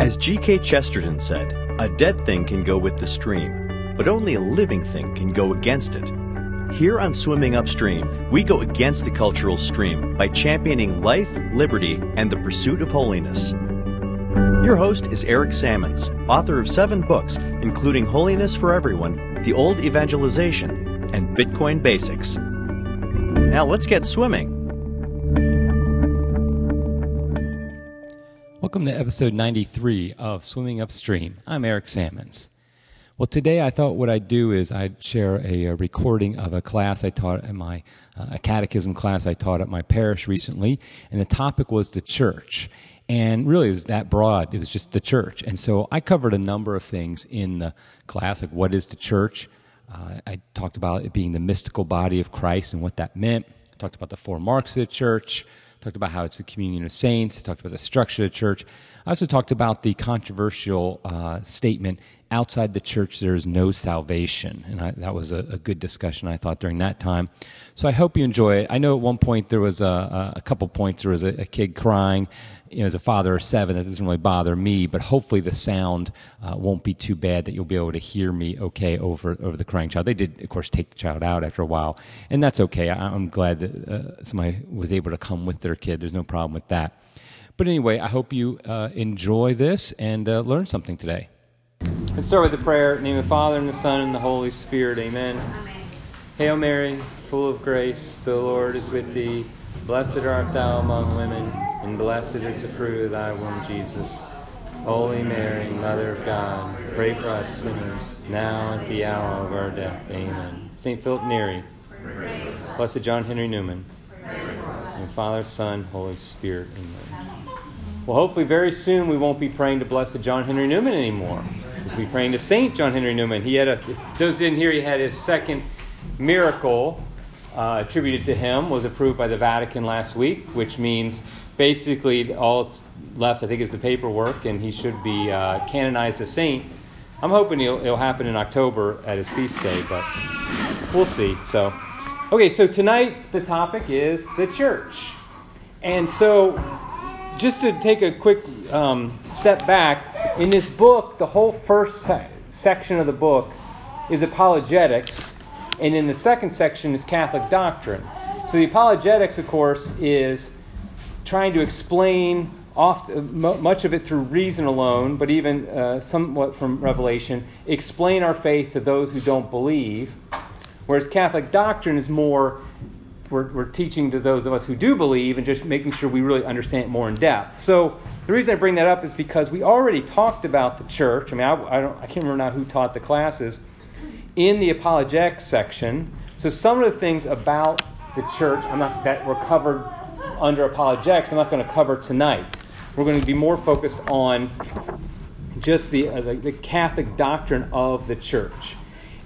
As G.K. Chesterton said, a dead thing can go with the stream, but only a living thing can go against it. Here on Swimming Upstream, we go against the cultural stream by championing life, liberty, and the pursuit of holiness. Your host is Eric Sammons, author of seven books, including Holiness for Everyone, The Old Evangelization, and Bitcoin Basics. Now let's get swimming. Welcome to episode 93 of Swimming Upstream. I'm Eric Sammons. Well, today I thought what I'd do is I'd share a, a recording of a class I taught at my uh, a catechism class I taught at my parish recently, and the topic was the church. And really, it was that broad. It was just the church. And so I covered a number of things in the class, like what is the church? Uh, I talked about it being the mystical body of Christ and what that meant. I talked about the four marks of the church talked about how it's a communion of saints, talked about the structure of the church. I also talked about the controversial uh, statement outside the church there is no salvation. And I, that was a, a, good discussion, I thought, during that time. So I hope you enjoy it. I know at one point there was a, a couple points, there was a, a kid crying you know, as a father of seven, that doesn't really bother me, but hopefully the sound uh, won't be too bad that you'll be able to hear me okay over, over the crying child. They did, of course, take the child out after a while, and that's okay. I, am glad that uh, somebody was able to come with their kid. There's no problem with that. But anyway, I hope you uh, enjoy this and uh, learn something today. Let's start with the prayer. In the name of the Father, and the Son, and the Holy Spirit. Amen. Amen. Hail Mary, full of grace, the Lord is with thee. Blessed art thou among women and blessed is the fruit of thy womb, Jesus. Holy Mary, Mother of God, pray for us sinners, now and at the hour of our death. Amen. St. Philip Neri, Blessed John Henry Newman, and Father, Son, Holy Spirit. Amen. Well, hopefully, very soon we won't be praying to Blessed John Henry Newman anymore. Be praying to Saint John Henry Newman. He had a, those didn't hear, he had his second miracle uh, attributed to him, was approved by the Vatican last week, which means basically all it's left, I think, is the paperwork, and he should be uh, canonized a saint. I'm hoping it'll, it'll happen in October at his feast day, but we'll see. So, okay, so tonight the topic is the church. And so, just to take a quick um, step back, in this book, the whole first se- section of the book is apologetics, and in the second section is Catholic doctrine. So, the apologetics, of course, is trying to explain oft, much of it through reason alone, but even uh, somewhat from revelation, explain our faith to those who don't believe. Whereas Catholic doctrine is more, we're, we're teaching to those of us who do believe and just making sure we really understand it more in depth. So the reason I bring that up is because we already talked about the church. I mean, I, I, don't, I can't remember now who taught the classes in the apologetics section. So some of the things about the church I'm not, that were covered under apologetics I'm not going to cover tonight. We're going to be more focused on just the, uh, the, the, Catholic doctrine of the church.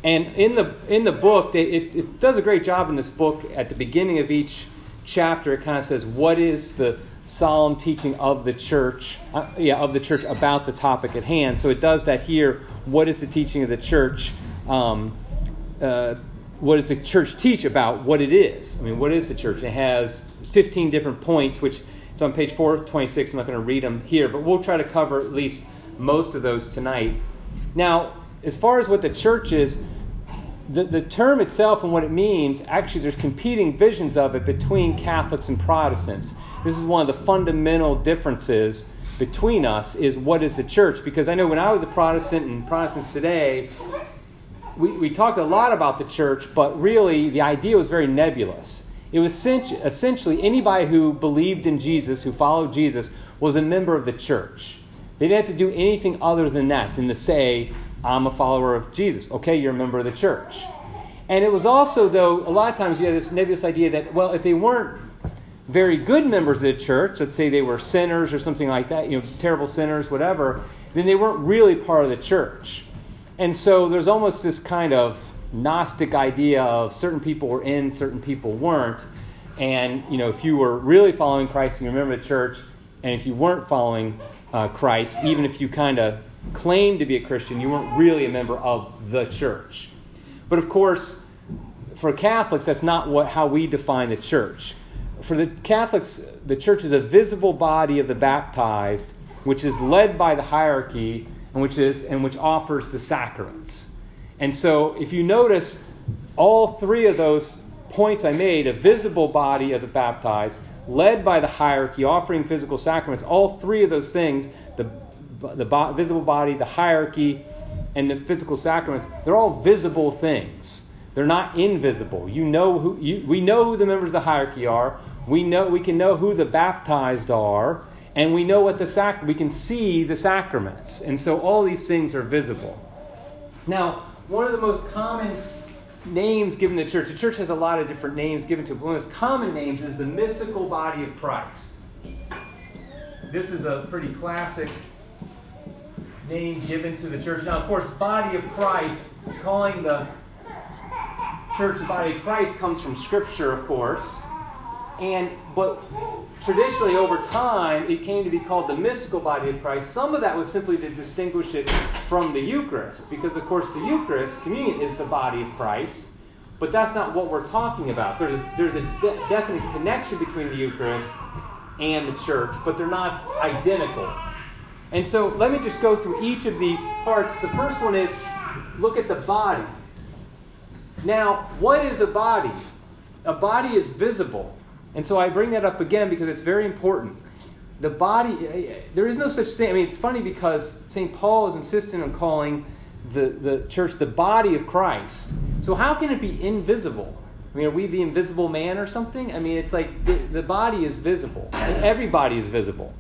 And in the, in the book, it, it, does a great job in this book. At the beginning of each chapter, it kind of says, What is the solemn teaching of the church, uh, yeah, of the church about the topic at hand. So it does that here. What is the teaching of the church? Um, uh, what does the church teach about what it is? I mean, what is the church? It has 15 different points, which is on page 426. I'm not going to read them here, but we'll try to cover at least most of those tonight. Now, as far as what the church is, the, the term itself and what it means, actually, there's competing visions of it between Catholics and Protestants. This is one of the fundamental differences between us is what is the church? Because I know when I was a Protestant and Protestants today, we, we talked a lot about the church, but really the idea was very nebulous. It was essentially anybody who believed in Jesus, who followed Jesus, was a member of the church. They didn't have to do anything other than that, than to say, I'm a follower of Jesus. Okay, you're a member of the church. And it was also, though, a lot of times you had this nebulous idea that, well, if they weren't very good members of the church, let's say they were sinners or something like that, you know, terrible sinners, whatever, then they weren't really part of the church. And so there's almost this kind of Gnostic idea of certain people were in, certain people weren't. And, you know, if you were really following Christ and you remember the church, and if you weren't following uh, Christ, even if you kind of claimed to be a Christian, you weren't really a member of the church. But of course, for Catholics, that's not what, how we define the church. For the Catholics, the church is a visible body of the baptized which is led by the hierarchy and which is and which offers the sacraments. And so if you notice all three of those points I made, a visible body of the baptized, led by the hierarchy, offering physical sacraments, all three of those things, the, the bo- visible body, the hierarchy, and the physical sacraments, they're all visible things. They're not invisible. You know who you, we know who the members of the hierarchy are. We know we can know who the baptized are, and we know what the sac we can see the sacraments. And so all these things are visible. Now, one of the most common names given to the church, the church has a lot of different names given to it. One of the most common names is the mystical body of Christ. This is a pretty classic name given to the church. Now, of course, body of Christ, calling the church the body of Christ comes from Scripture, of course. And but traditionally over time it came to be called the mystical body of Christ. Some of that was simply to distinguish it from the Eucharist, because of course the Eucharist, communion, is the body of Christ. But that's not what we're talking about. There's a, there's a de- definite connection between the Eucharist and the church, but they're not identical. And so let me just go through each of these parts. The first one is look at the body. Now, what is a body? A body is visible. And so I bring that up again because it's very important. The body, eh, eh, there is no such thing. I mean, it's funny because St. Paul is insistent on calling the, the church the body of Christ. So how can it be invisible? I mean, are we the invisible man or something? I mean, it's like the, the body is visible, and everybody is visible.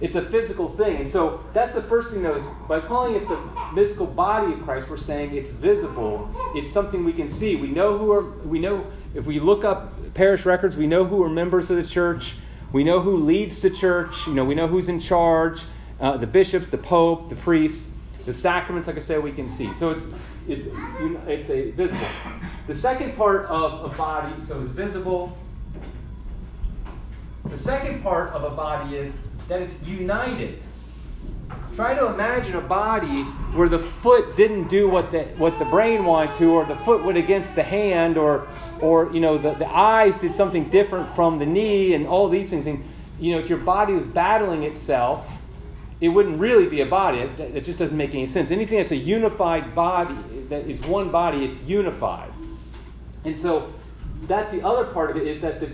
It's a physical thing. And so that's the first thing, though, is by calling it the physical body of Christ, we're saying it's visible. It's something we can see. We know who are, we know, if we look up parish records, we know who are members of the church. We know who leads the church. You know, we know who's in charge. Uh, the bishops, the pope, the priests, the sacraments. Like I said, we can see. So it's it's it's a visible. The second part of a body, so it's visible. The second part of a body is that it's united. Try to imagine a body where the foot didn't do what the, what the brain wanted to, or the foot went against the hand, or, or you know, the, the eyes did something different from the knee, and all these things. And, you know, if your body was battling itself, it wouldn't really be a body. It, it just doesn't make any sense. Anything that's a unified body, that is one body, it's unified. And so that's the other part of it is that the,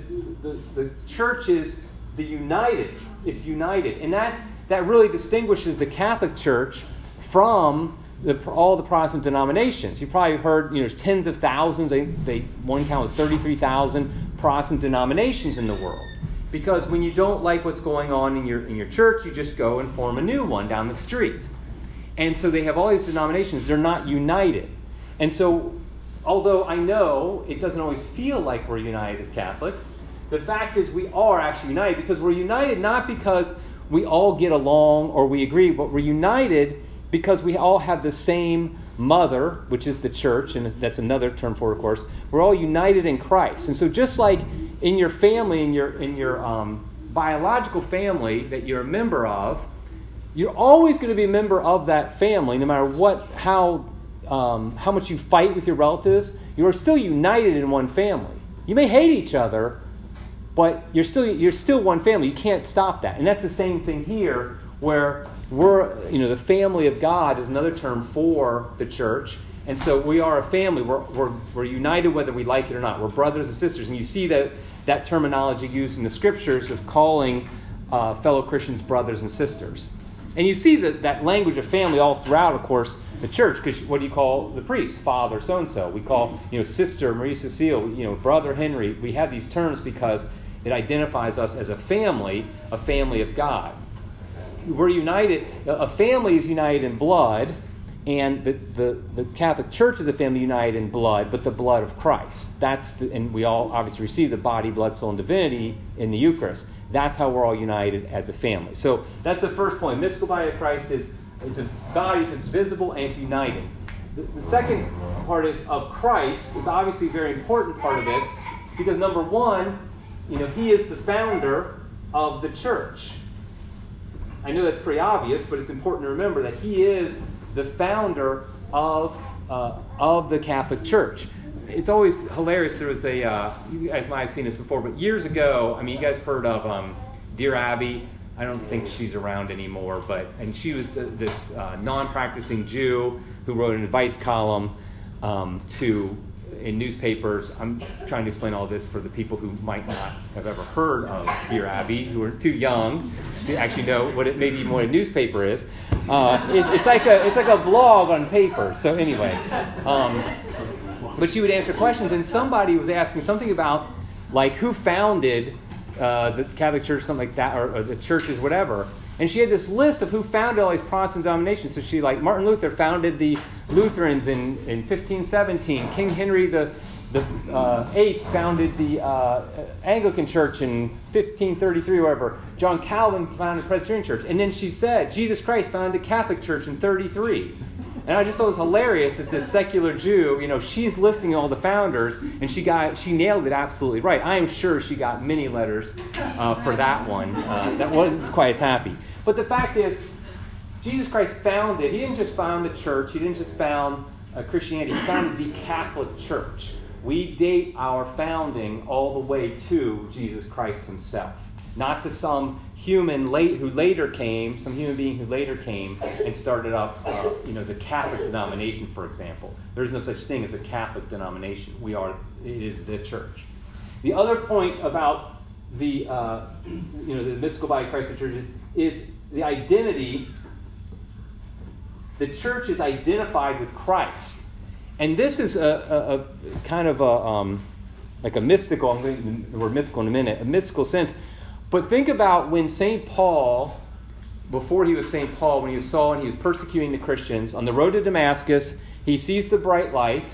the, the church is the united. It's united. And that, that really distinguishes the Catholic Church from the, all the Protestant denominations. You probably heard, you know, there's tens of thousands, they, they, one count was 33,000 Protestant denominations in the world. Because when you don't like what's going on in your, in your church, you just go and form a new one down the street. And so they have all these denominations, they're not united. And so, although I know it doesn't always feel like we're united as Catholics, the fact is, we are actually united because we're united not because we all get along or we agree, but we're united because we all have the same mother, which is the church, and that's another term for it, of course. We're all united in Christ. And so, just like in your family, in your, in your um, biological family that you're a member of, you're always going to be a member of that family, no matter what, how, um, how much you fight with your relatives. You are still united in one family. You may hate each other, but you're still you're still one family. You can't stop that. And that's the same thing here, where we're you know the family of God is another term for the church. And so we are a family. We're, we're, we're united whether we like it or not. We're brothers and sisters. And you see that, that terminology used in the scriptures of calling uh, fellow Christians brothers and sisters. And you see that, that language of family all throughout, of course, the church, because what do you call the priest? Father so and so. We call, you know, sister Marie Cecile, you know, brother Henry. We have these terms because it identifies us as a family, a family of God. We're united, a family is united in blood, and the, the, the Catholic Church is a family united in blood, but the blood of Christ. That's the, and we all obviously receive the body, blood, soul, and divinity in the Eucharist. That's how we're all united as a family. So that's the first point. Mystical body of Christ is it's a body, it's visible and it's united. The, the second part is of Christ is obviously a very important part of this because number one, you know, he is the founder of the church. I know that's pretty obvious, but it's important to remember that he is the founder of, uh, of the Catholic Church. It's always hilarious. There was a, uh, you guys might have seen this before, but years ago, I mean, you guys heard of um, Dear Abby, I don't think she's around anymore, but and she was uh, this uh, non-practicing Jew who wrote an advice column um, to in newspapers. I'm trying to explain all this for the people who might not have ever heard of Dear Abby, who are too young to actually know what it maybe more a newspaper is. Uh, it, it's like a it's like a blog on paper. So anyway, um, but she would answer questions, and somebody was asking something about like who founded uh, the Catholic Church, something like that, or, or the churches, whatever. And she had this list of who founded all these Protestant denominations. So she, like, Martin Luther founded the Lutherans in, in 1517. King Henry the, the uh, eighth founded the uh, Anglican Church in 1533 or whatever. John Calvin founded the Presbyterian Church. And then she said, Jesus Christ founded the Catholic Church in 33. And I just thought it was hilarious that this secular Jew, you know, she's listing all the founders, and she got she nailed it absolutely right. I am sure she got many letters uh, for that one. Uh, that wasn't quite as happy. But the fact is, Jesus Christ founded. He didn't just found the church. He didn't just found uh, Christianity. He founded the Catholic Church. We date our founding all the way to Jesus Christ Himself not to some human late, who later came, some human being who later came and started up, uh, you know, the Catholic denomination, for example. There is no such thing as a Catholic denomination. We are, it is the church. The other point about the, uh, you know, the mystical body of Christ, the church, is, is the identity. The church is identified with Christ. And this is a, a, a kind of a, um, like a mystical, I'm going to the word mystical in a minute, a mystical sense but think about when St. Paul, before he was St. Paul, when he was Saul and he was persecuting the Christians, on the road to Damascus, he sees the bright light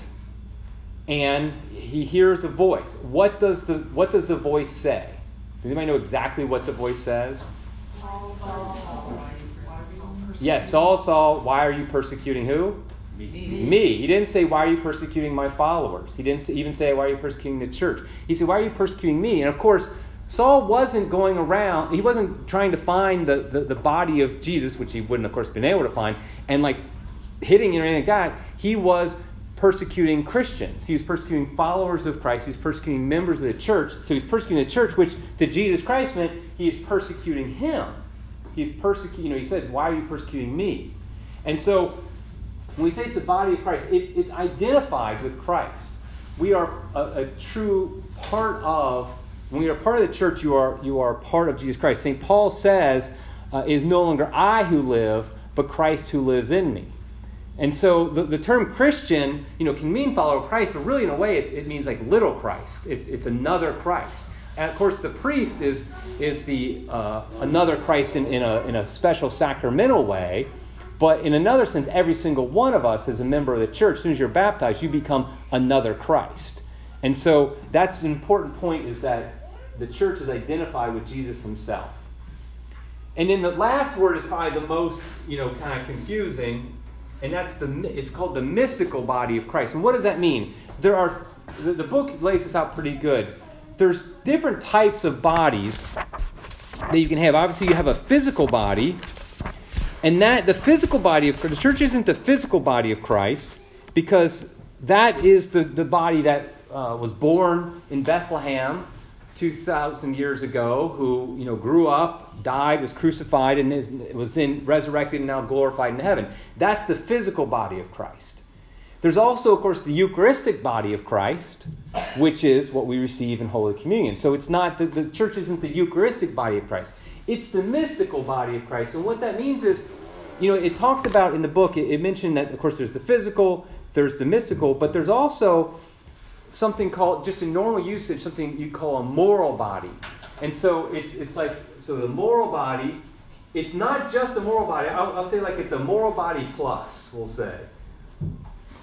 and he hears a voice. What does the, what does the voice say? Does anybody know exactly what the voice says? Yes, Saul, Saul, why are you persecuting who? Me. Me. He didn't say, Why are you persecuting my followers? He didn't even say, Why are you persecuting the church? He said, Why are you persecuting me? And of course, Saul wasn't going around, he wasn't trying to find the, the, the, body of Jesus, which he wouldn't, of course, been able to find, and like hitting or anything like that. He was persecuting Christians. He was persecuting followers of Christ. He was persecuting members of the church. So he's persecuting the church, which to Jesus Christ meant he is persecuting him. He's persecuting, you know, he said, Why are you persecuting me? And so when we say it's the body of Christ, it, it's identified with Christ. We are a, a true part of when you are part of the church, you are, you are part of Jesus Christ. St. Paul says, uh, is no longer I who live, but Christ who lives in me. And so the, the term Christian, you know, can mean follower of Christ, but really in a way it means like little Christ. It's, it's another Christ. And of course, the priest is, is the uh, another Christ in, in, a, in a special sacramental way. But in another sense, every single one of us, as a member of the church, as soon as you're baptized, you become another Christ. And so that's an important point is that the church is identified with Jesus himself. And then the last word is probably the most, you know, kind of confusing, and that's the it's called the mystical body of Christ. And what does that mean? There are the, the book lays this out pretty good. There's different types of bodies that you can have. Obviously, you have a physical body, and that the physical body of the church isn't the physical body of Christ because that is the, the body that uh, was born in Bethlehem 2,000 years ago who you know, grew up, died, was crucified, and is, was then resurrected and now glorified in heaven. That's the physical body of Christ. There's also, of course, the Eucharistic body of Christ, which is what we receive in Holy Communion. So it's not the, the church isn't the Eucharistic body of Christ. It's the mystical body of Christ. And what that means is, you know, it talked about in the book, it, it mentioned that, of course, there's the physical, there's the mystical, but there's also something called, just in normal usage, something you call a moral body. And so it's, it's like, so the moral body, it's not just a moral body. I'll, I'll say like it's a moral body plus, we'll say.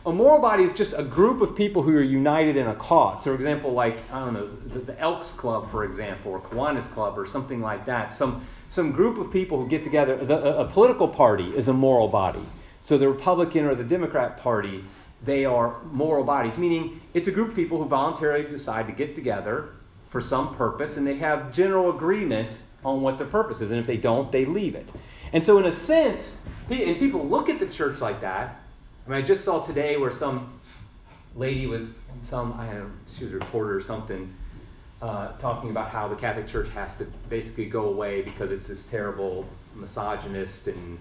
A moral body is just a group of people who are united in a cause. So, for example, like, I don't know, the, the Elks Club, for example, or Kiwanis Club, or something like that. Some, some group of people who get together. The, a, a political party is a moral body. So, the Republican or the Democrat Party they are moral bodies, meaning it's a group of people who voluntarily decide to get together for some purpose and they have general agreement on what the purpose is. And if they don't, they leave it. And so, in a sense, and people look at the church like that. I mean, I just saw today where some lady was, some, I don't know, she was a reporter or something, uh, talking about how the Catholic Church has to basically go away because it's this terrible misogynist and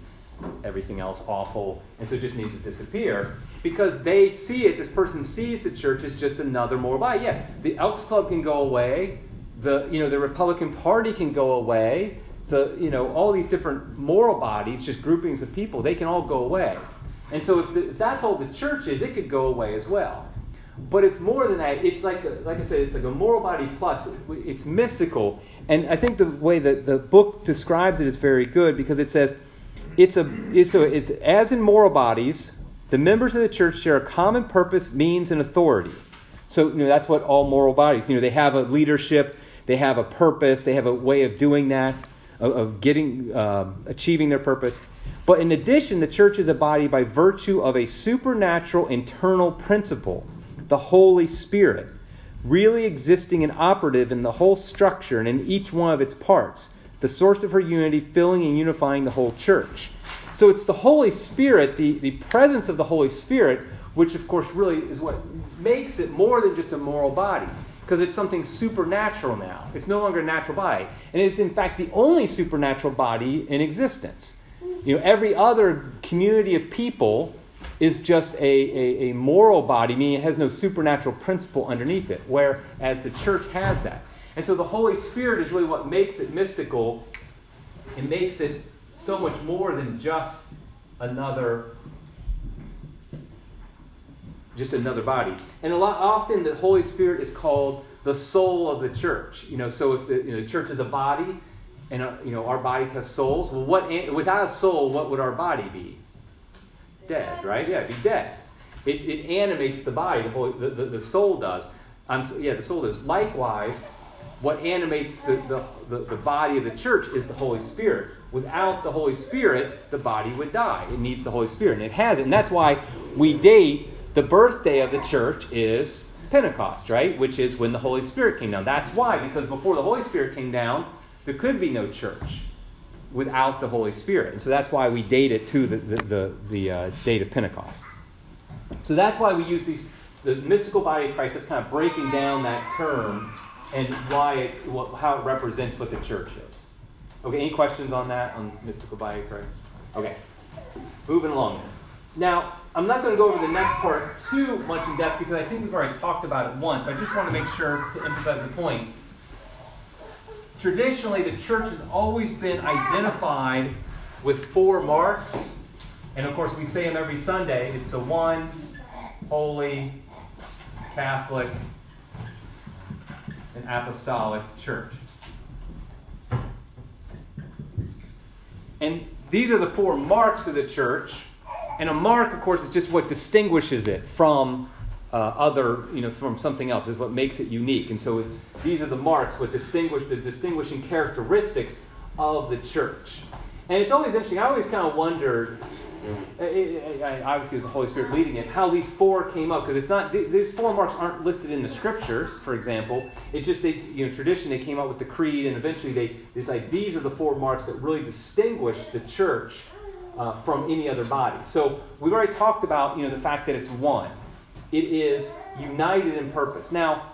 everything else awful, and so it just needs to disappear because they see it. This person sees the church as just another moral body. Yeah, the Elks Club can go away. The you know the Republican Party can go away. The you know all these different moral bodies, just groupings of people, they can all go away. And so if, the, if that's all the church is, it could go away as well. But it's more than that. It's like, a, like I said, it's like a moral body plus. It's mystical. And I think the way that the book describes it is very good because it says it's a it's, a, it's as in moral bodies, the members of the church share a common purpose, means, and authority. So you know that's what all moral bodies. You know they have a leadership, they have a purpose, they have a way of doing that, of, of getting uh, achieving their purpose. But in addition, the church is a body by virtue of a supernatural internal principle, the Holy Spirit, really existing and operative in the whole structure and in each one of its parts, the source of her unity, filling and unifying the whole church. So it's the Holy Spirit, the, the presence of the Holy Spirit, which of course really is what makes it more than just a moral body because it's something supernatural now. It's no longer a natural body. And it's, in fact, the only supernatural body in existence. You know, every other community of people is just a, a, a, moral body, meaning it has no supernatural principle underneath it, whereas the church has that. And so the Holy Spirit is really what makes it mystical. It makes it so much more than just another just another body. And a lot often the Holy Spirit is called the soul of the church. You know, so if the, you know, the church is a body, and uh, you know our bodies have souls. Well, what without a soul, what would our body be? Dead, right? Yeah, be dead. It, it animates the body. The, whole, the, the, the soul does. Um, yeah, the soul does. Likewise, what animates the, the, the, the body of the church is the Holy Spirit. Without the Holy Spirit, the body would die. It needs the Holy Spirit, and it has it. And that's why we date the birthday of the church is Pentecost, right? Which is when the Holy Spirit came down. That's why, because before the Holy Spirit came down, there could be no church without the Holy Spirit. And so that's why we date it to the, the, the, the uh, date of Pentecost. So that's why we use these, the mystical body of Christ, that's kind of breaking down that term and why it, how it represents what the church is. Okay, any questions on that, on mystical body of Christ? Okay, moving along. Now, I'm not going to go over the next part too much in depth because I think we've already talked about it once, but I just want to make sure to emphasize the point traditionally the church has always been identified with four marks. And of course, we say them every Sunday. It's the one, holy, Catholic, and apostolic church. And these are the four marks of the church. And a mark, of course, is just what distinguishes it from uh, other, you know, from something else. Is what makes it unique. And so it's these are the marks, what distinguish the distinguishing characteristics of the church. And it's always interesting. I always kind of wondered, obviously, as the Holy Spirit leading it, how these four came up because it's not these four marks aren't listed in the scriptures. For example, it just they you know tradition they came up with the creed and eventually they decide these are the four marks that really distinguish the church uh, from any other body. So we've already talked about you know the fact that it's one. It is united in purpose. Now,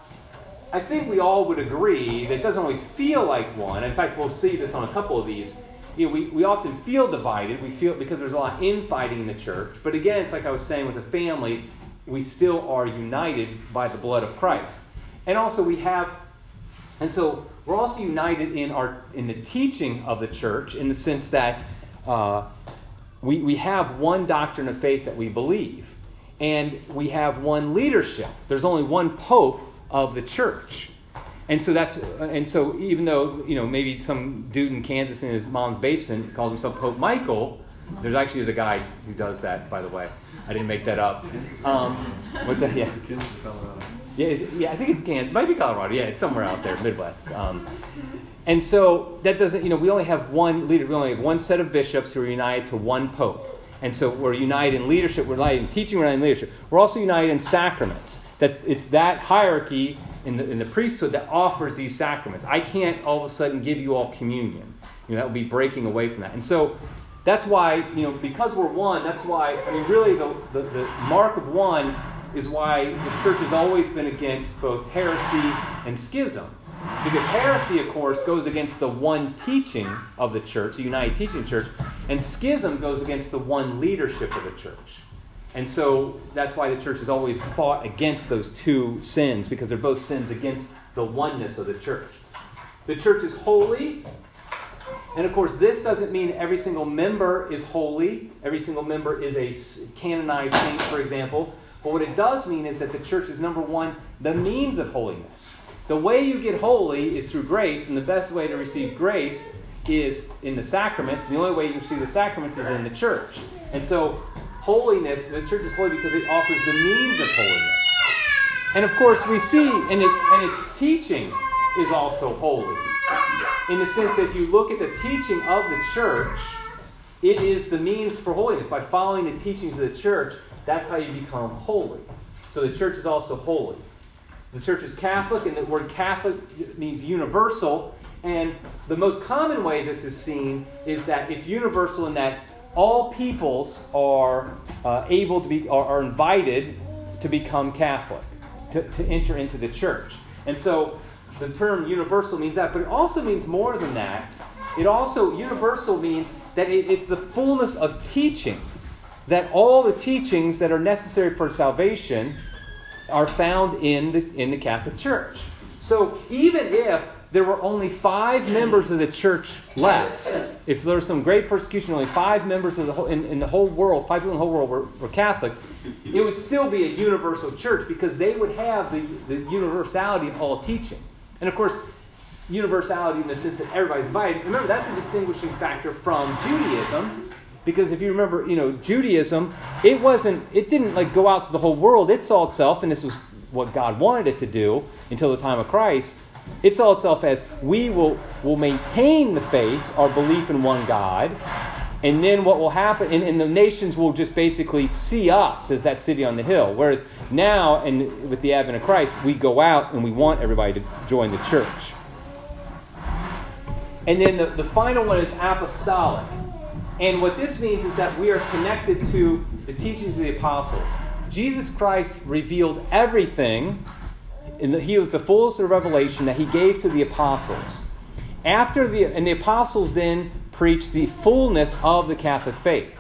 I think we all would agree that it doesn't always feel like one. In fact, we'll see this on a couple of these. You know, we, we often feel divided. We feel because there's a lot of infighting in the church. But again, it's like I was saying with a family, we still are united by the blood of Christ. And also we have, and so we're also united in our in the teaching of the church in the sense that uh, we, we have one doctrine of faith that we believe and we have one leadership. There's only one pope of the church. And so that's and so even though you know maybe some dude in Kansas in his mom's basement calls himself Pope Michael, there's actually there's a guy who does that. By the way, I didn't make that up. Um, what's that? Yeah, yeah, yeah. I think it's Kansas. It might be Colorado. Yeah, it's somewhere out there, Midwest. Um, and so that doesn't you know we only have one leader. We only have one set of bishops who are united to one pope. And so we're united in leadership, we're united in teaching, we're united in leadership. We're also united in sacraments. That it's that hierarchy in the, in the priesthood that offers these sacraments. I can't all of a sudden give you all communion. You know, that would be breaking away from that. And so that's why, you know, because we're one, that's why, I mean, really the, the, the mark of one is why the church has always been against both heresy and schism. Because heresy, of course, goes against the one teaching of the church, the united teaching church, and schism goes against the one leadership of the church. And so that's why the church has always fought against those two sins, because they're both sins against the oneness of the church. The church is holy, and of course, this doesn't mean every single member is holy, every single member is a canonized saint, for example. But what it does mean is that the church is, number one, the means of holiness. The way you get holy is through grace, and the best way to receive grace is in the sacraments. The only way you receive the sacraments is in the church. And so, holiness, the church is holy because it offers the means of holiness. And of course, we see, and, it, and its teaching is also holy in the sense if you look at the teaching of the church, it is the means for holiness. By following the teachings of the church, that's how you become holy. So the church is also holy. The church is Catholic, and the word Catholic means universal. And the most common way this is seen is that it's universal in that all peoples are uh, able to be, are, are invited to become Catholic, to, to enter into the church. And so the term universal means that, but it also means more than that. It also, universal means that it, it's the fullness of teaching, that all the teachings that are necessary for salvation are found in the, in the Catholic Church. So even if there were only five members of the church left, if there was some great persecution, only five members of the whole, in, in the whole world, five people in the whole world were, were Catholic, it would still be a universal church because they would have the, the universality of all teaching. And of course, universality in the sense that everybody's invited. Remember, that's a distinguishing factor from Judaism. Because if you remember, you know, Judaism, it wasn't, it didn't like go out to the whole world. It saw itself, and this was what God wanted it to do until the time of Christ. It saw itself as we will, will maintain the faith, our belief in one God, and then what will happen, and, and, the nations will just basically see us as that city on the hill. Whereas now, and with the advent of Christ, we go out and we want everybody to join the church. And then the, the final one is apostolic. And what this means is that we are connected to the teachings of the apostles. Jesus Christ revealed everything, he was the fullest of revelation that he gave to the apostles. After the, and the apostles then preached the fullness of the Catholic faith.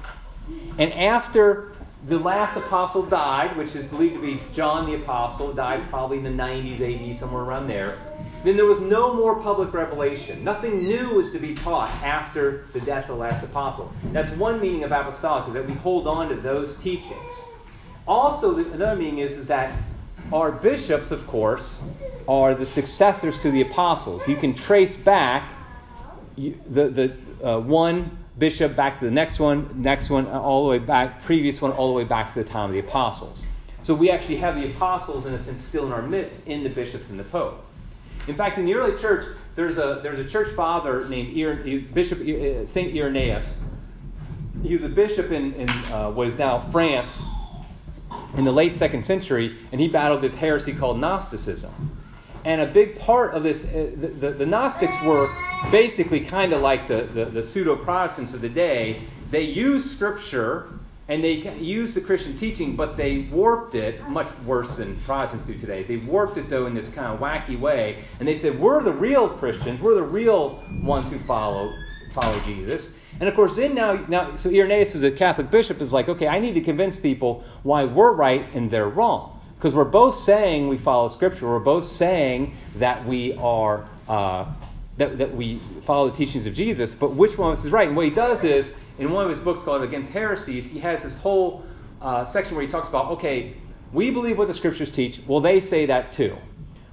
And after the last apostle died, which is believed to be John the Apostle, died probably in the 90s AD, somewhere around there, then there was no more public revelation. Nothing new was to be taught after the death of the last apostle. That's one meaning of apostolic, is that we hold on to those teachings. Also, another meaning is, is that our bishops, of course, are the successors to the apostles. You can trace back the, the, uh, one bishop back to the next one, next one, uh, all the way back, previous one, all the way back to the time of the apostles. So we actually have the apostles, in a sense, still in our midst in the bishops and the pope. In fact, in the early church, there's a, there's a church father named Bishop uh, St. Irenaeus. He was a bishop in, in uh, what is now France in the late second century, and he battled this heresy called Gnosticism. And a big part of this, uh, the, the, the Gnostics were basically kind of like the, the, the pseudo Protestants of the day. They used Scripture and they used the Christian teaching, but they warped it much worse than Protestants do today. They warped it, though, in this kind of wacky way. And they said, We're the real Christians, we're the real ones who follow, follow Jesus. And of course, then now, now, so Irenaeus who's a Catholic bishop, is like, okay, I need to convince people why we're right and they're wrong. Because we're both saying we follow Scripture, we're both saying that we are. Uh, that, that we follow the teachings of Jesus, but which one of us is right? And what he does is, in one of his books called Against Heresies, he has this whole uh, section where he talks about, okay, we believe what the scriptures teach. Well, they say that too.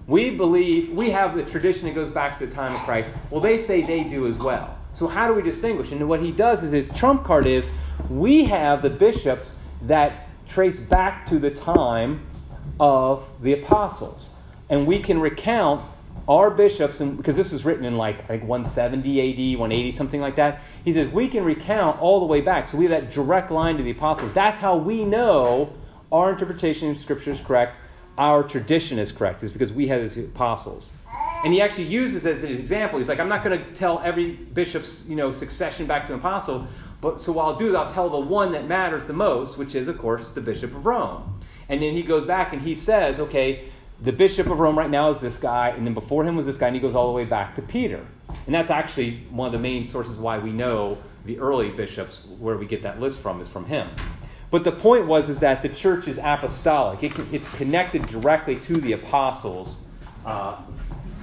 We believe, we have the tradition that goes back to the time of Christ. Well, they say they do as well. So, how do we distinguish? And what he does is his trump card is we have the bishops that trace back to the time of the apostles. And we can recount our bishops, and because this was written in like, like 170 AD, 180, something like that, he says we can recount all the way back. So we have that direct line to the apostles. That's how we know our interpretation of Scripture is correct, our tradition is correct, is because we have the apostles. And he actually uses as an example. He's like, I'm not going to tell every bishop's you know succession back to an apostle, but so what I'll do is I'll tell the one that matters the most, which is, of course, the bishop of Rome. And then he goes back and he says, okay, the bishop of Rome right now is this guy, and then before him was this guy, and he goes all the way back to Peter. And that's actually one of the main sources why we know the early bishops, where we get that list from, is from him. But the point was is that the church is apostolic. It it's connected directly to the apostles, uh,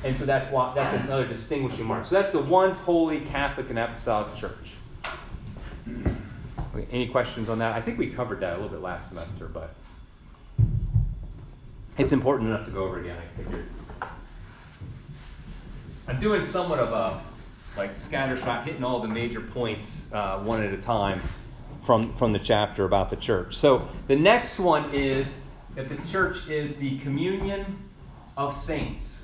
and so that's why that's another distinguishing mark. So that's the one holy Catholic and apostolic church. Okay, any questions on that? I think we covered that a little bit last semester, but it's important enough to go over again. I figured. I'm doing somewhat of a like scattershot, hitting all the major points uh, one at a time from from the chapter about the church. So the next one is that the church is the communion of saints.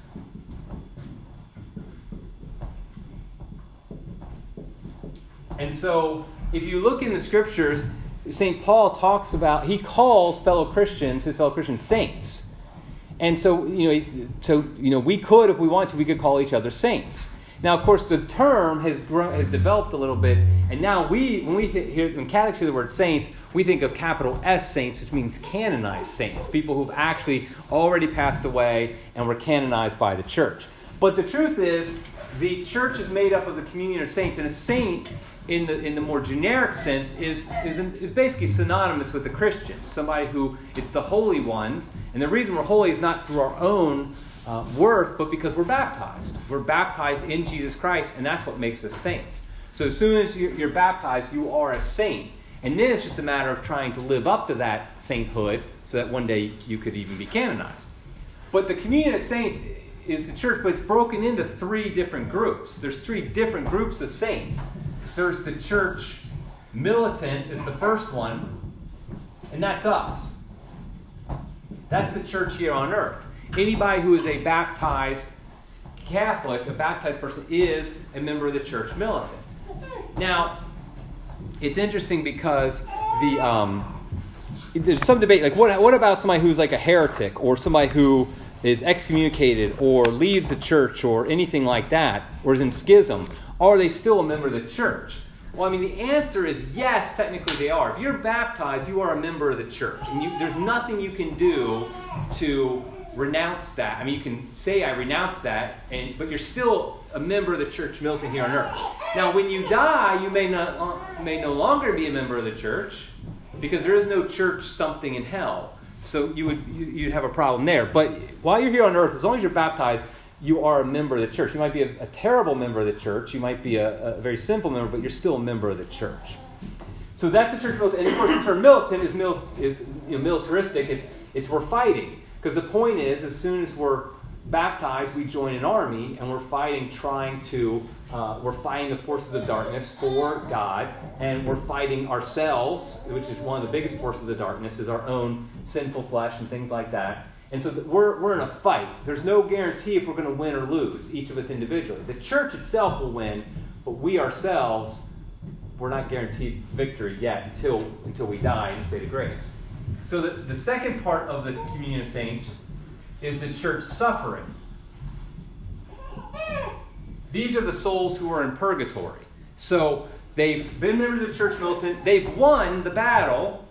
And so if you look in the scriptures, St. Paul talks about, he calls fellow Christians, his fellow Christians, saints. And so, you know, so, you know, we could, if we want to, we could call each other saints. Now, of course, the term has grown, has developed a little bit, and now we, when we hear, when Catholics hear the word saints, we think of capital S saints, which means canonized saints, people who've actually already passed away and were canonized by the church. But the truth is, the church is made up of the communion of saints, and a saint in the in the more generic sense is is, basically synonymous with a Christian, somebody who it's the holy ones, and the reason we're holy is not through our own uh, worth, but because we're baptized. We're baptized in Jesus Christ, and that's what makes us saints. So as soon as you're, you're baptized, you are a saint, and then it's just a matter of trying to live up to that sainthood, so that one day you could even be canonized. But the communion of saints is the church, but it's broken into three different groups. There's three different groups of saints there's the church militant is the first one, and that's us. That's the church here on earth. Anybody who is a baptized Catholic, a baptized person, is a member of the church militant. Now, it's interesting because the um, there's some debate like what what about somebody who's like a heretic or somebody who is excommunicated or leaves the church or anything like that or is in schism are they still a member of the church? Well, I mean, the answer is yes, technically they are. If you're baptized, you are a member of the church. And you, there's nothing you can do to renounce that. I mean, you can say, I renounce that, and, but you're still a member of the church militant here on earth. Now, when you die, you may, not, uh, may no longer be a member of the church because there is no church something in hell. So you would, you'd have a problem there. But while you're here on earth, as long as you're baptized, you are a member of the church. You might be a, a terrible member of the church. You might be a, a, very simple member, but you're still a member of the church. So that's the church militant. And of course, the term militant is, mil, is you know, militaristic. It's, it's we're fighting. Because the point is, as soon as we're baptized, we join an army and we're fighting, trying to, uh, we're fighting the forces of darkness for God, and we're fighting ourselves, which is one of the biggest forces of darkness, is our own sinful flesh and things like that. And so we're, we're in a fight. There's no guarantee if we're going to win or lose, each of us individually. The church itself will win, but we ourselves, we're not guaranteed victory yet until, until we die in a state of grace. So the, the second part of the communion of saints is the church suffering. These are the souls who are in purgatory. So they've been members of the church militant, they've won the battle,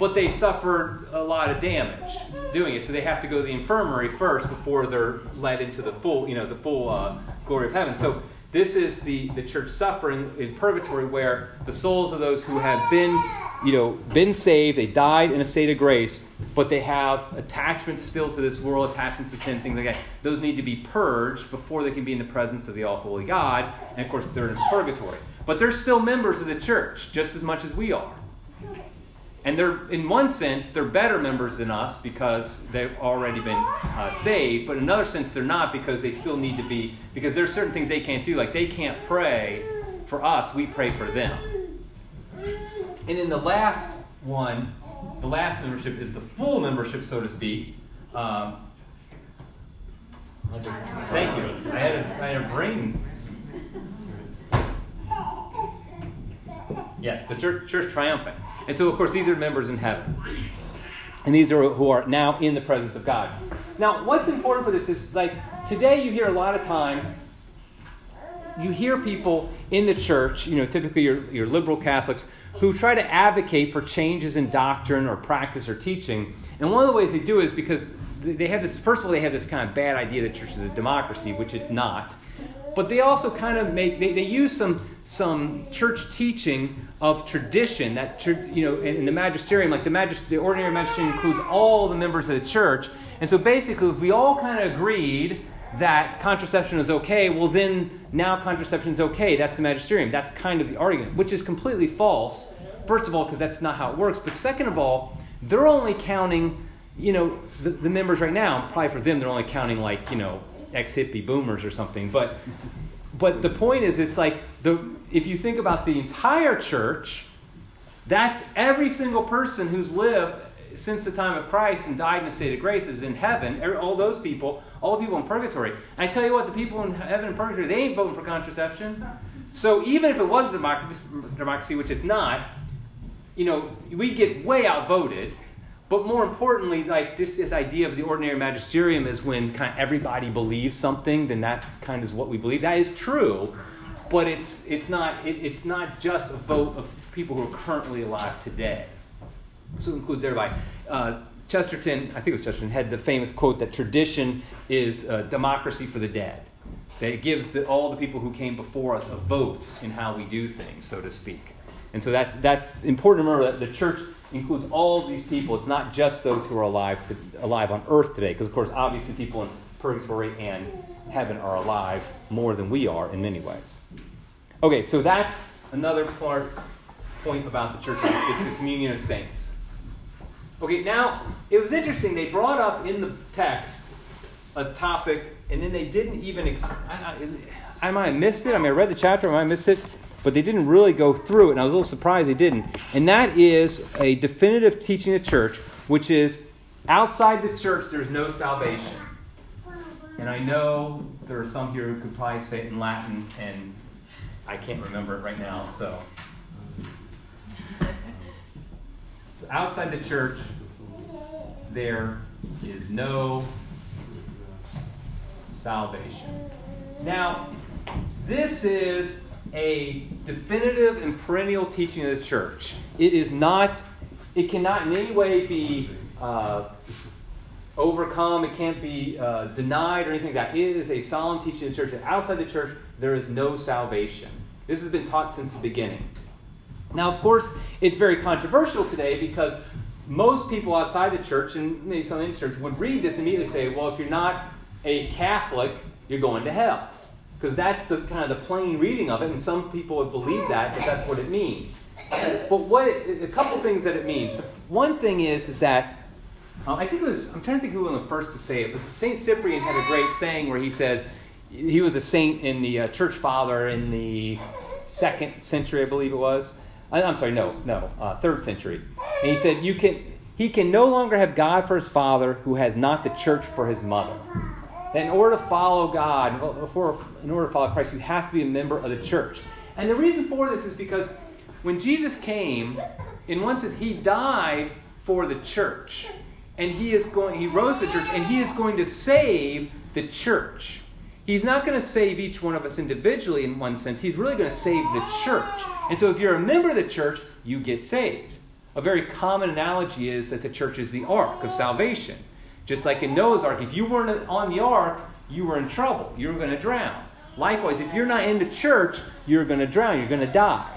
but they suffered a lot of damage doing it. So they have to go to the infirmary first before they're led into the full, you know, the full uh, glory of heaven. So this is the, the church suffering in purgatory where the souls of those who have been, you know, been saved, they died in a state of grace, but they have attachments still to this world, attachments to sin, things like that. Those need to be purged before they can be in the presence of the all holy God. And of course, they're in purgatory. But they're still members of the church, just as much as we are. And they're, in one sense, they're better members than us because they've already been uh, saved. But in another sense, they're not because they still need to be, because there's certain things they can't do. Like they can't pray for us, we pray for them. And then the last one, the last membership is the full membership, so to speak. Um, thank you. I had a, I had a brain Yes, the church, church triumphant. And so, of course, these are members in heaven. And these are who are now in the presence of God. Now, what's important for this is like today you hear a lot of times, you hear people in the church, you know, typically your, your liberal Catholics, who try to advocate for changes in doctrine or practice or teaching. And one of the ways they do is because they have this, first of all, they have this kind of bad idea that church is a democracy, which it's not. But they also kind of make, they, they use some, some church teaching of tradition that, you know, in, the magisterium, like the, magist- the ordinary magisterium includes all the members of the church. And so basically, if we all kind of agreed that contraception is okay, well, then now contraception is okay. That's the magisterium. That's kind of the argument, which is completely false. First of all, because that's not how it works. But second of all, they're only counting, you know, the, the members right now. Probably for them, they're only counting like, you know, ex hippie boomers or something. But but the point is, it's like the if you think about the entire church, that's every single person who's lived since the time of Christ and died in a state of grace is in heaven. All those people, all the people in purgatory. And I tell you what, the people in heaven and purgatory, they ain't voting for contraception. So even if it was a democracy, democracy which it's not, you know, we get way outvoted. But more importantly, like this, this idea of the ordinary magisterium is when kind of everybody believes something, then that kind of is what we believe. That is true, but it's it's not it, it's not just a vote of people who are currently alive today. So it includes everybody. Uh, Chesterton, I think it was Chesterton, had the famous quote that tradition is uh, democracy for the dead. That it gives the, all the people who came before us a vote in how we do things, so to speak. And so that's, that's important to remember that the church includes all of these people. It's not just those who are alive, to, alive on earth today, because, of course, obviously people in purgatory and heaven are alive more than we are in many ways. Okay, so that's another part, point about the church. It's the communion of saints. Okay, now, it was interesting. They brought up in the text a topic, and then they didn't even. I, I, I might have missed it. I mean, I read the chapter, I might have missed it but they didn't really go through it, and I was a little surprised they didn't. And that is a definitive teaching of church, which is outside the church there's no salvation. And I know there are some here who could probably say it in Latin, and I can't remember it right now, so. So outside the church, there is no salvation. Now, this is a definitive and perennial teaching of the church. It is not, it cannot in any way be uh, overcome, it can't be uh, denied or anything like that. It is a solemn teaching of the church that outside the church there is no salvation. This has been taught since the beginning. Now, of course, it's very controversial today because most people outside the church, and maybe some in the church, would read this and immediately say, well, if you're not a Catholic, you're going to hell because that's the kind of the plain reading of it, and some people would believe that, but that's what it means. But what a couple things that it means. One thing is is that uh, I think it was I'm trying to think who was the first to say it, but Saint Cyprian had a great saying where he says he was a saint in the uh, church father in the second century, I believe it was. I, I'm sorry, no, no, uh, third century, and he said you can he can no longer have God for his father who has not the church for his mother that in order to follow God, before, in order to follow Christ, you have to be a member of the church. And the reason for this is because when Jesus came, in one sense, he died for the church. And he is going, he rose the church, and he is going to save the church. He's not going to save each one of us individually in one sense. He's really going to save the church. And so if you're a member of the church, you get saved. A very common analogy is that the church is the ark of salvation. Just like in Noah's Ark, if you weren't on the ark, you were in trouble. You were going to drown. Likewise, if you're not in the church, you're going to drown. You're going to die.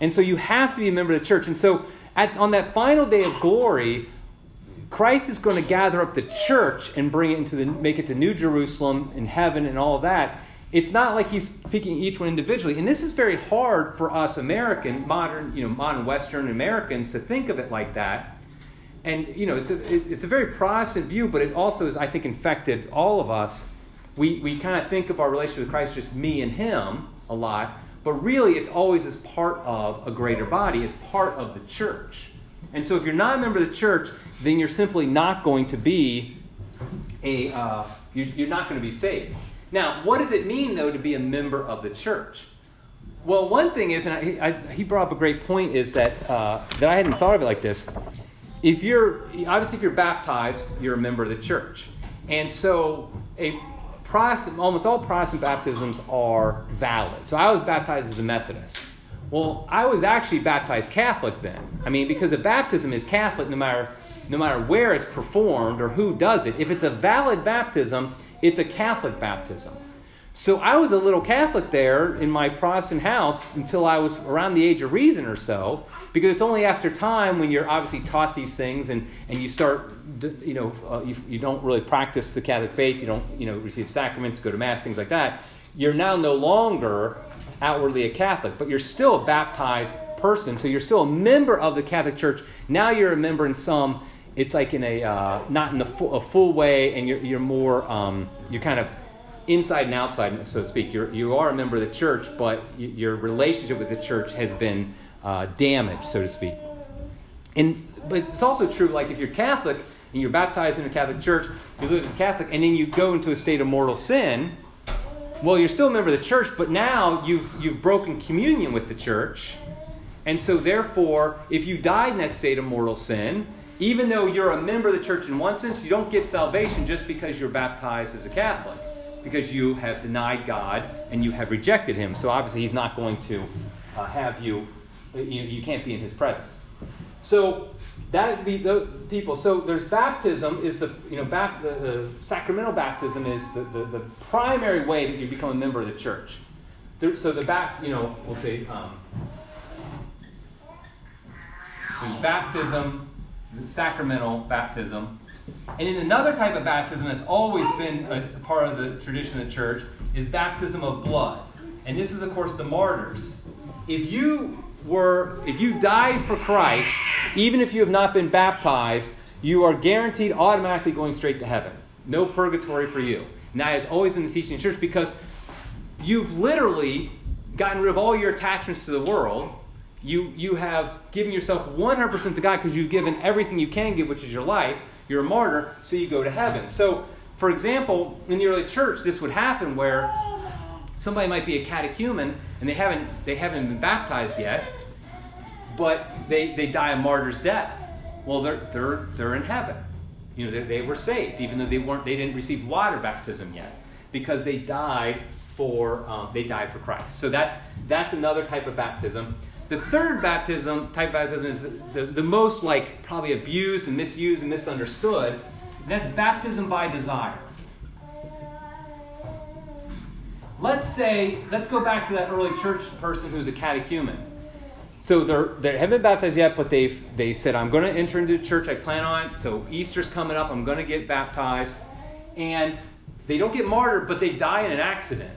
And so you have to be a member of the church. And so at, on that final day of glory, Christ is going to gather up the church and bring it into the make it to New Jerusalem in heaven and all that. It's not like he's picking each one individually. And this is very hard for us American, modern, you know, modern Western Americans to think of it like that and you know, it's a, it's a very Protestant view, but it also is, I think, infected all of us. We, we kind of think of our relationship with Christ just me and him a lot, but really it's always as part of a greater body, as part of the church. And so if you're not a member of the church, then you're simply not going to be a, uh, you're, you're not going to be saved. Now, what does it mean, though, to be a member of the church? Well, one thing is, and I, I, he brought up a great point, is that, uh, that I hadn't thought of it like this if you're obviously if you're baptized, you're a member of the church, and so a Protestant, almost all Protestant baptisms are valid. So I was baptized as a Methodist. Well, I was actually baptized Catholic then. I mean, because a baptism is Catholic no matter, no matter where it's performed or who does it. If it's a valid baptism, it's a Catholic baptism. So I was a little Catholic there in my Protestant house until I was around the age of reason or so, because it's only after time when you're obviously taught these things and, and you start, you know, uh, you, you don't really practice the Catholic faith, you don't, you know, receive sacraments, go to Mass, things like that. You're now no longer outwardly a Catholic, but you're still a baptized person, so you're still a member of the Catholic Church. Now you're a member in some, it's like in a, uh, not in the full, a full way, and you're, you're more, um, you're kind of inside and outside, so to speak. You're, you are a member of the church, but your relationship with the church has been uh, damaged, so to speak. And, but it's also true, like if you're Catholic and you're baptized in a Catholic church, you live in Catholic, and then you go into a state of mortal sin, well, you're still a member of the church, but now you've, you've broken communion with the church. And so, therefore, if you died in that state of mortal sin, even though you're a member of the church in one sense, you don't get salvation just because you're baptized as a Catholic because you have denied God and you have rejected Him. So obviously, He's not going to uh, have you, you, you can't be in His presence. So that would be the people. So there's baptism is the you know the, the sacramental baptism is the, the, the, primary way that you become a member of the church. There, so the back you know we'll say um, there's baptism, sacramental baptism, and in another type of baptism that's always been a part of the tradition of the church is baptism of blood. And this is, of course, the martyrs. If you were, if you died for Christ, even if you have not been baptized, you are guaranteed automatically going straight to heaven. No purgatory for you. And that has always been the teaching of the church because you've literally gotten rid of all your attachments to the world. You, you have given yourself 100% to God because you've given everything you can give, which is your life you're a martyr, so you go to heaven. So, for example, in the early church, this would happen where somebody might be a catechumen and they haven't they haven't been baptized yet, but they, they die a martyr's death. Well, they're they're they're in heaven. You know, they, they were saved, even though they weren't they didn't receive water baptism yet, because they died for um, they died for Christ. So that's that's another type of baptism. The third baptism, type baptism, is the, the most like probably abused and misused and misunderstood. And that's baptism by desire. Let's say, let's go back to that early church person who's a catechumen. So they're, they haven't been baptized yet, but they've they said, I'm going to enter into the church. I plan on it. So Easter's coming up. I'm going to get baptized. And they don't get martyred, but they die in an accident.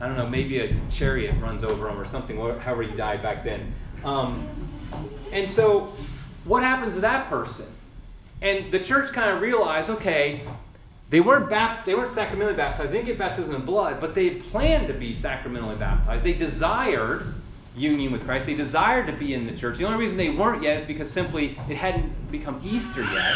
I don't know, maybe a chariot runs over him or something, however he died back then. Um, and so, what happens to that person? And the church kind of realized, okay, they weren't bapt- they weren't sacramentally baptized. They didn't get baptism in blood, but they planned to be sacramentally baptized. They desired union with Christ. They desired to be in the church. The only reason they weren't yet is because simply it hadn't become Easter yet.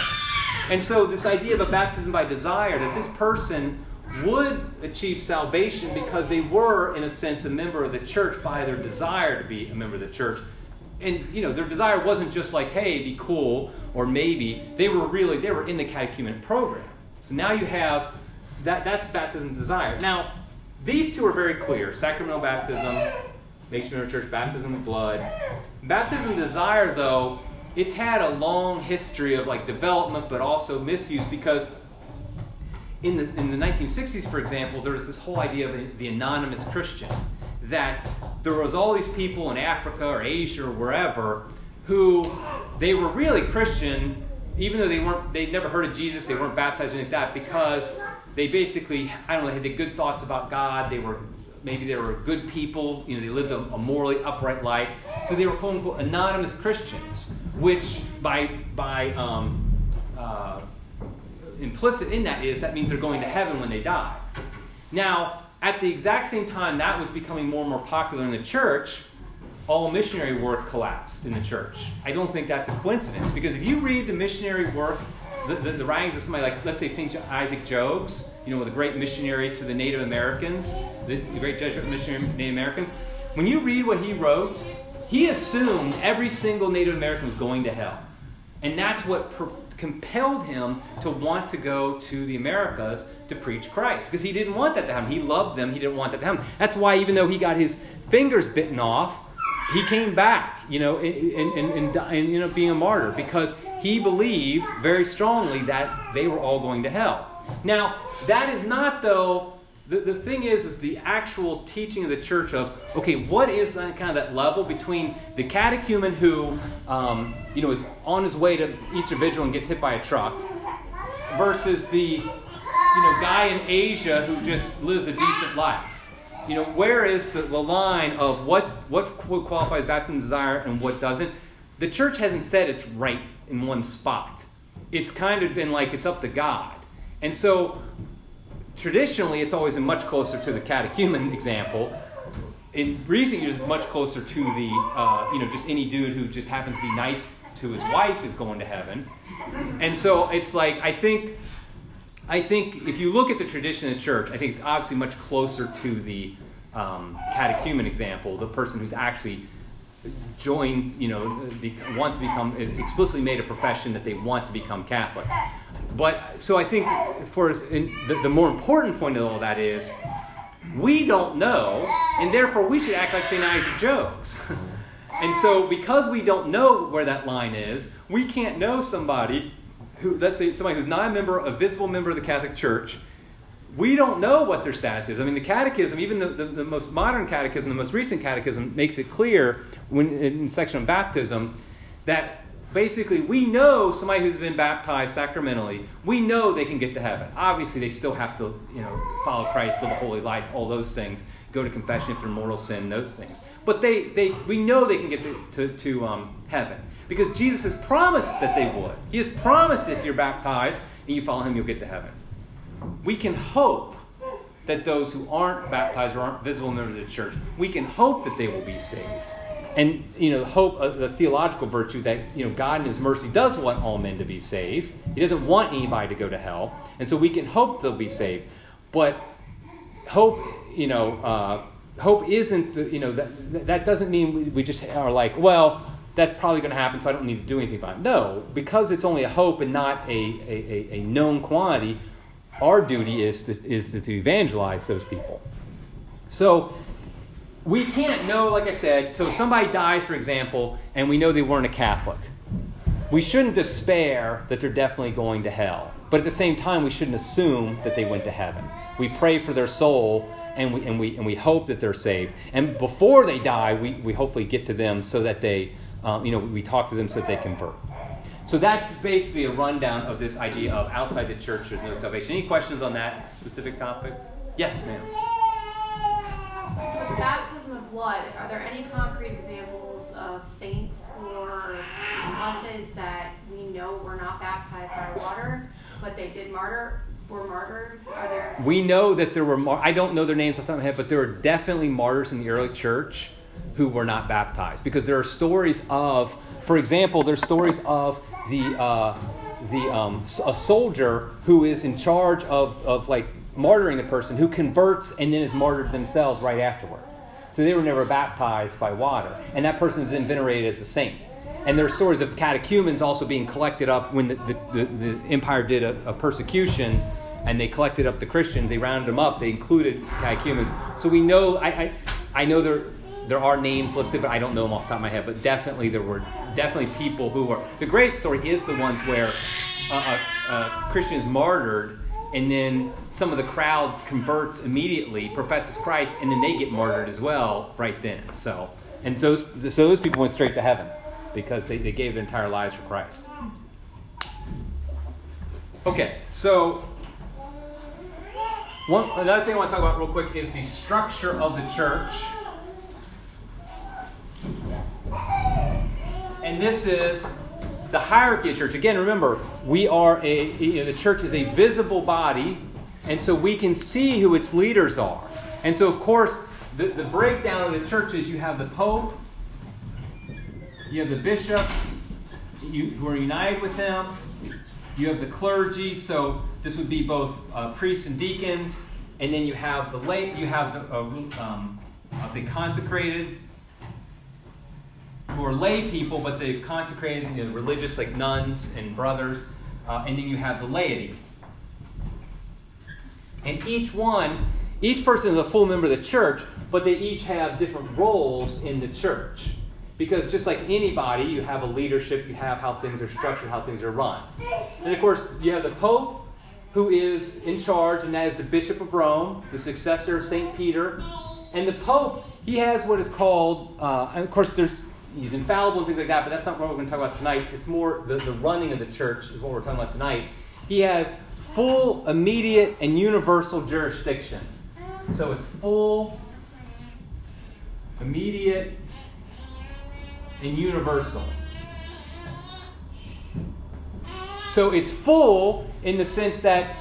And so this idea of a baptism by desire, that this person would achieve salvation because they were, in a sense, a member of the church by their desire to be a member of the church. And you know, their desire wasn't just like, hey, be cool, or maybe. They were really they were in the catechumen program. So now you have that that's baptism desire. Now, these two are very clear. Sacramental baptism makes member of church, baptism of blood. Baptism desire, though, it's had a long history of like development but also misuse because in the, in the 1960s, for example, there was this whole idea of the anonymous Christian, that there was all these people in Africa or Asia or wherever who they were really Christian, even though they weren't, they'd never heard of Jesus, they weren't baptized or anything like that, because they basically, I don't know, had the good thoughts about God, they were maybe they were good people, you know, they lived a, a morally upright life, so they were quote unquote anonymous Christians, which by by um, uh, implicit in that is that means they're going to heaven when they die. Now, at the exact same time that was becoming more and more popular in the church, all missionary work collapsed in the church. I don't think that's a coincidence because if you read the missionary work, the, the, the writings of somebody like, let's say, St. Isaac Jogues, you know, the great missionary to the Native Americans, the, the great Jesuit missionary to Native Americans, when you read what he wrote, he assumed every single Native American was going to hell. And that's what per- compelled him to want to go to the Americas to preach Christ because he didn't want that to happen. He loved them, he didn't want that to happen. That's why, even though he got his fingers bitten off he came back, you know, and, and, and, and you know, being a martyr because he believed very strongly that they were all going to hell. Now, that is not, though, the, the thing is, is the actual teaching of the church of, okay, what is that kind of that level between the catechumen who, um, you know, is on his way to Easter Vigil and gets hit by a truck versus the, you know, guy in Asia who just lives a decent life? You know, where is the, the line of what, what qualifies baptism desire and what doesn't? The church hasn't said it's right in one spot. It's kind of been like it's up to God. And so traditionally, it's always been much closer to the catechumen example. In recent years, it's much closer to the, uh, you know, just any dude who just happens to be nice to his wife is going to heaven. And so it's like, I think, I think if you look at the tradition of the church, I think it's obviously much closer to the um, catechumen example, the person who's actually joined, you know, be, wants to become, explicitly made a profession that they want to become Catholic. But so I think for us, the, the more important point of all that is we don't know, and therefore we should act like St. Isaac Jogues. and so because we don't know where that line is, we can't know somebody who, let's say somebody who's not a member, a visible member of the Catholic Church, we don't know what their status is. I mean, the catechism, even the, the, the, most modern catechism, the most recent catechism, makes it clear when, in section on baptism that basically we know somebody who's been baptized sacramentally, we know they can get to heaven. Obviously, they still have to, you know, follow Christ, live a holy life, all those things, go to confession if they're mortal sin, those things. But they, they, we know they can get to, to, to um, heaven because Jesus has promised that they would. He has promised if you're baptized and you follow him, you'll get to heaven. We can hope that those who aren't baptized or aren't visible members of the church, we can hope that they will be saved and you know hope uh, the theological virtue that you know god in his mercy does want all men to be saved. He doesn't want anybody to go to hell. And so we can hope they'll be saved. But hope you know uh, hope isn't the, you know that that doesn't mean we, just are like well that's probably going to happen so i don't need to do anything about it. No because it's only a hope and not a, a, a known quantity our duty is to, is to evangelize those people. So we can't know, like I said, so somebody dies, for example, and we know they weren't a Catholic. We shouldn't despair that they're definitely going to hell. But at the same time, we shouldn't assume that they went to heaven. We pray for their soul and we, and we, and we hope that they're saved. And before they die, we, we hopefully get to them so that they, um, you know, we talk to them so that they convert. So that's basically a rundown of this idea of outside the church, there's no salvation. Any questions on that specific topic? Yes, ma'am. Baptism of blood, are there any concrete examples of saints or blessed that we know were not baptized by water, but they did martyr? Were martyred? Are there? We know that there were. Mar- I don't know their names off the top of my head, but there were definitely martyrs in the early church who were not baptized because there are stories of, for example, there's stories of the uh, the um, a soldier who is in charge of of like martyring a person who converts and then is martyred themselves right afterwards. So they were never baptized by water. And that person is then venerated as a saint. And there are stories of catechumens also being collected up when the, the, the, the empire did a, a, persecution and they collected up the Christians. They rounded them up. They included catechumens. So we know, I, I, I know there, there are names listed, but I don't know them off the top of my head. But definitely there were definitely people who were. The great story is the ones where uh, uh, uh, Christians martyred and then some of the crowd converts immediately, professes Christ, and then they get martyred as well right then. So, and those so those people went straight to heaven because they, they gave their entire lives for Christ. Okay, so one another thing I want to talk about real quick is the structure of the church. And this is the hierarchy of church. Again, remember, we are a, you know, the church is a visible body, and so we can see who its leaders are. And so, of course, the, the breakdown of the church is you have the Pope, you have the bishops you, who are united with him, you have the clergy, so this would be both uh, priests and deacons, and then you have the lay, you have the, uh, um, I'll say consecrated, who are lay people, but they've consecrated, you know, religious like nuns and brothers, uh, and then you have the laity. And each one, each person is a full member of the church, but they each have different roles in the church. because just like anybody, you have a leadership, you have how things are structured, how things are run. And of course, you have the Pope, who is in charge, and that is the Bishop of Rome, the successor of St. Peter. And the Pope, he has what is called, uh, of course, there's he's infallible and things like that, but that's not what we're going to talk about tonight. It's more the, the running of the church is what we're talking about tonight. He has full, immediate, and universal jurisdiction. So it's full, immediate, and universal. So it's full in the sense that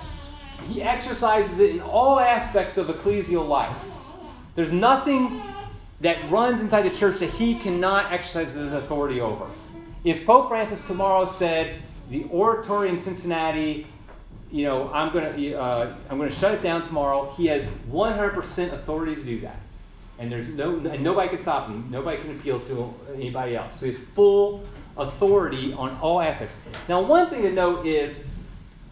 he exercises it in all aspects of ecclesial life. There's nothing that runs inside the church that he cannot exercise his authority over. If Pope Francis tomorrow said, the oratory in Cincinnati, you know, I'm going to uh, I'm going to shut it down tomorrow. He has 100% authority to do that, and there's no and nobody can stop him. Nobody can appeal to anybody else. So he has full authority on all aspects. Now, one thing to note is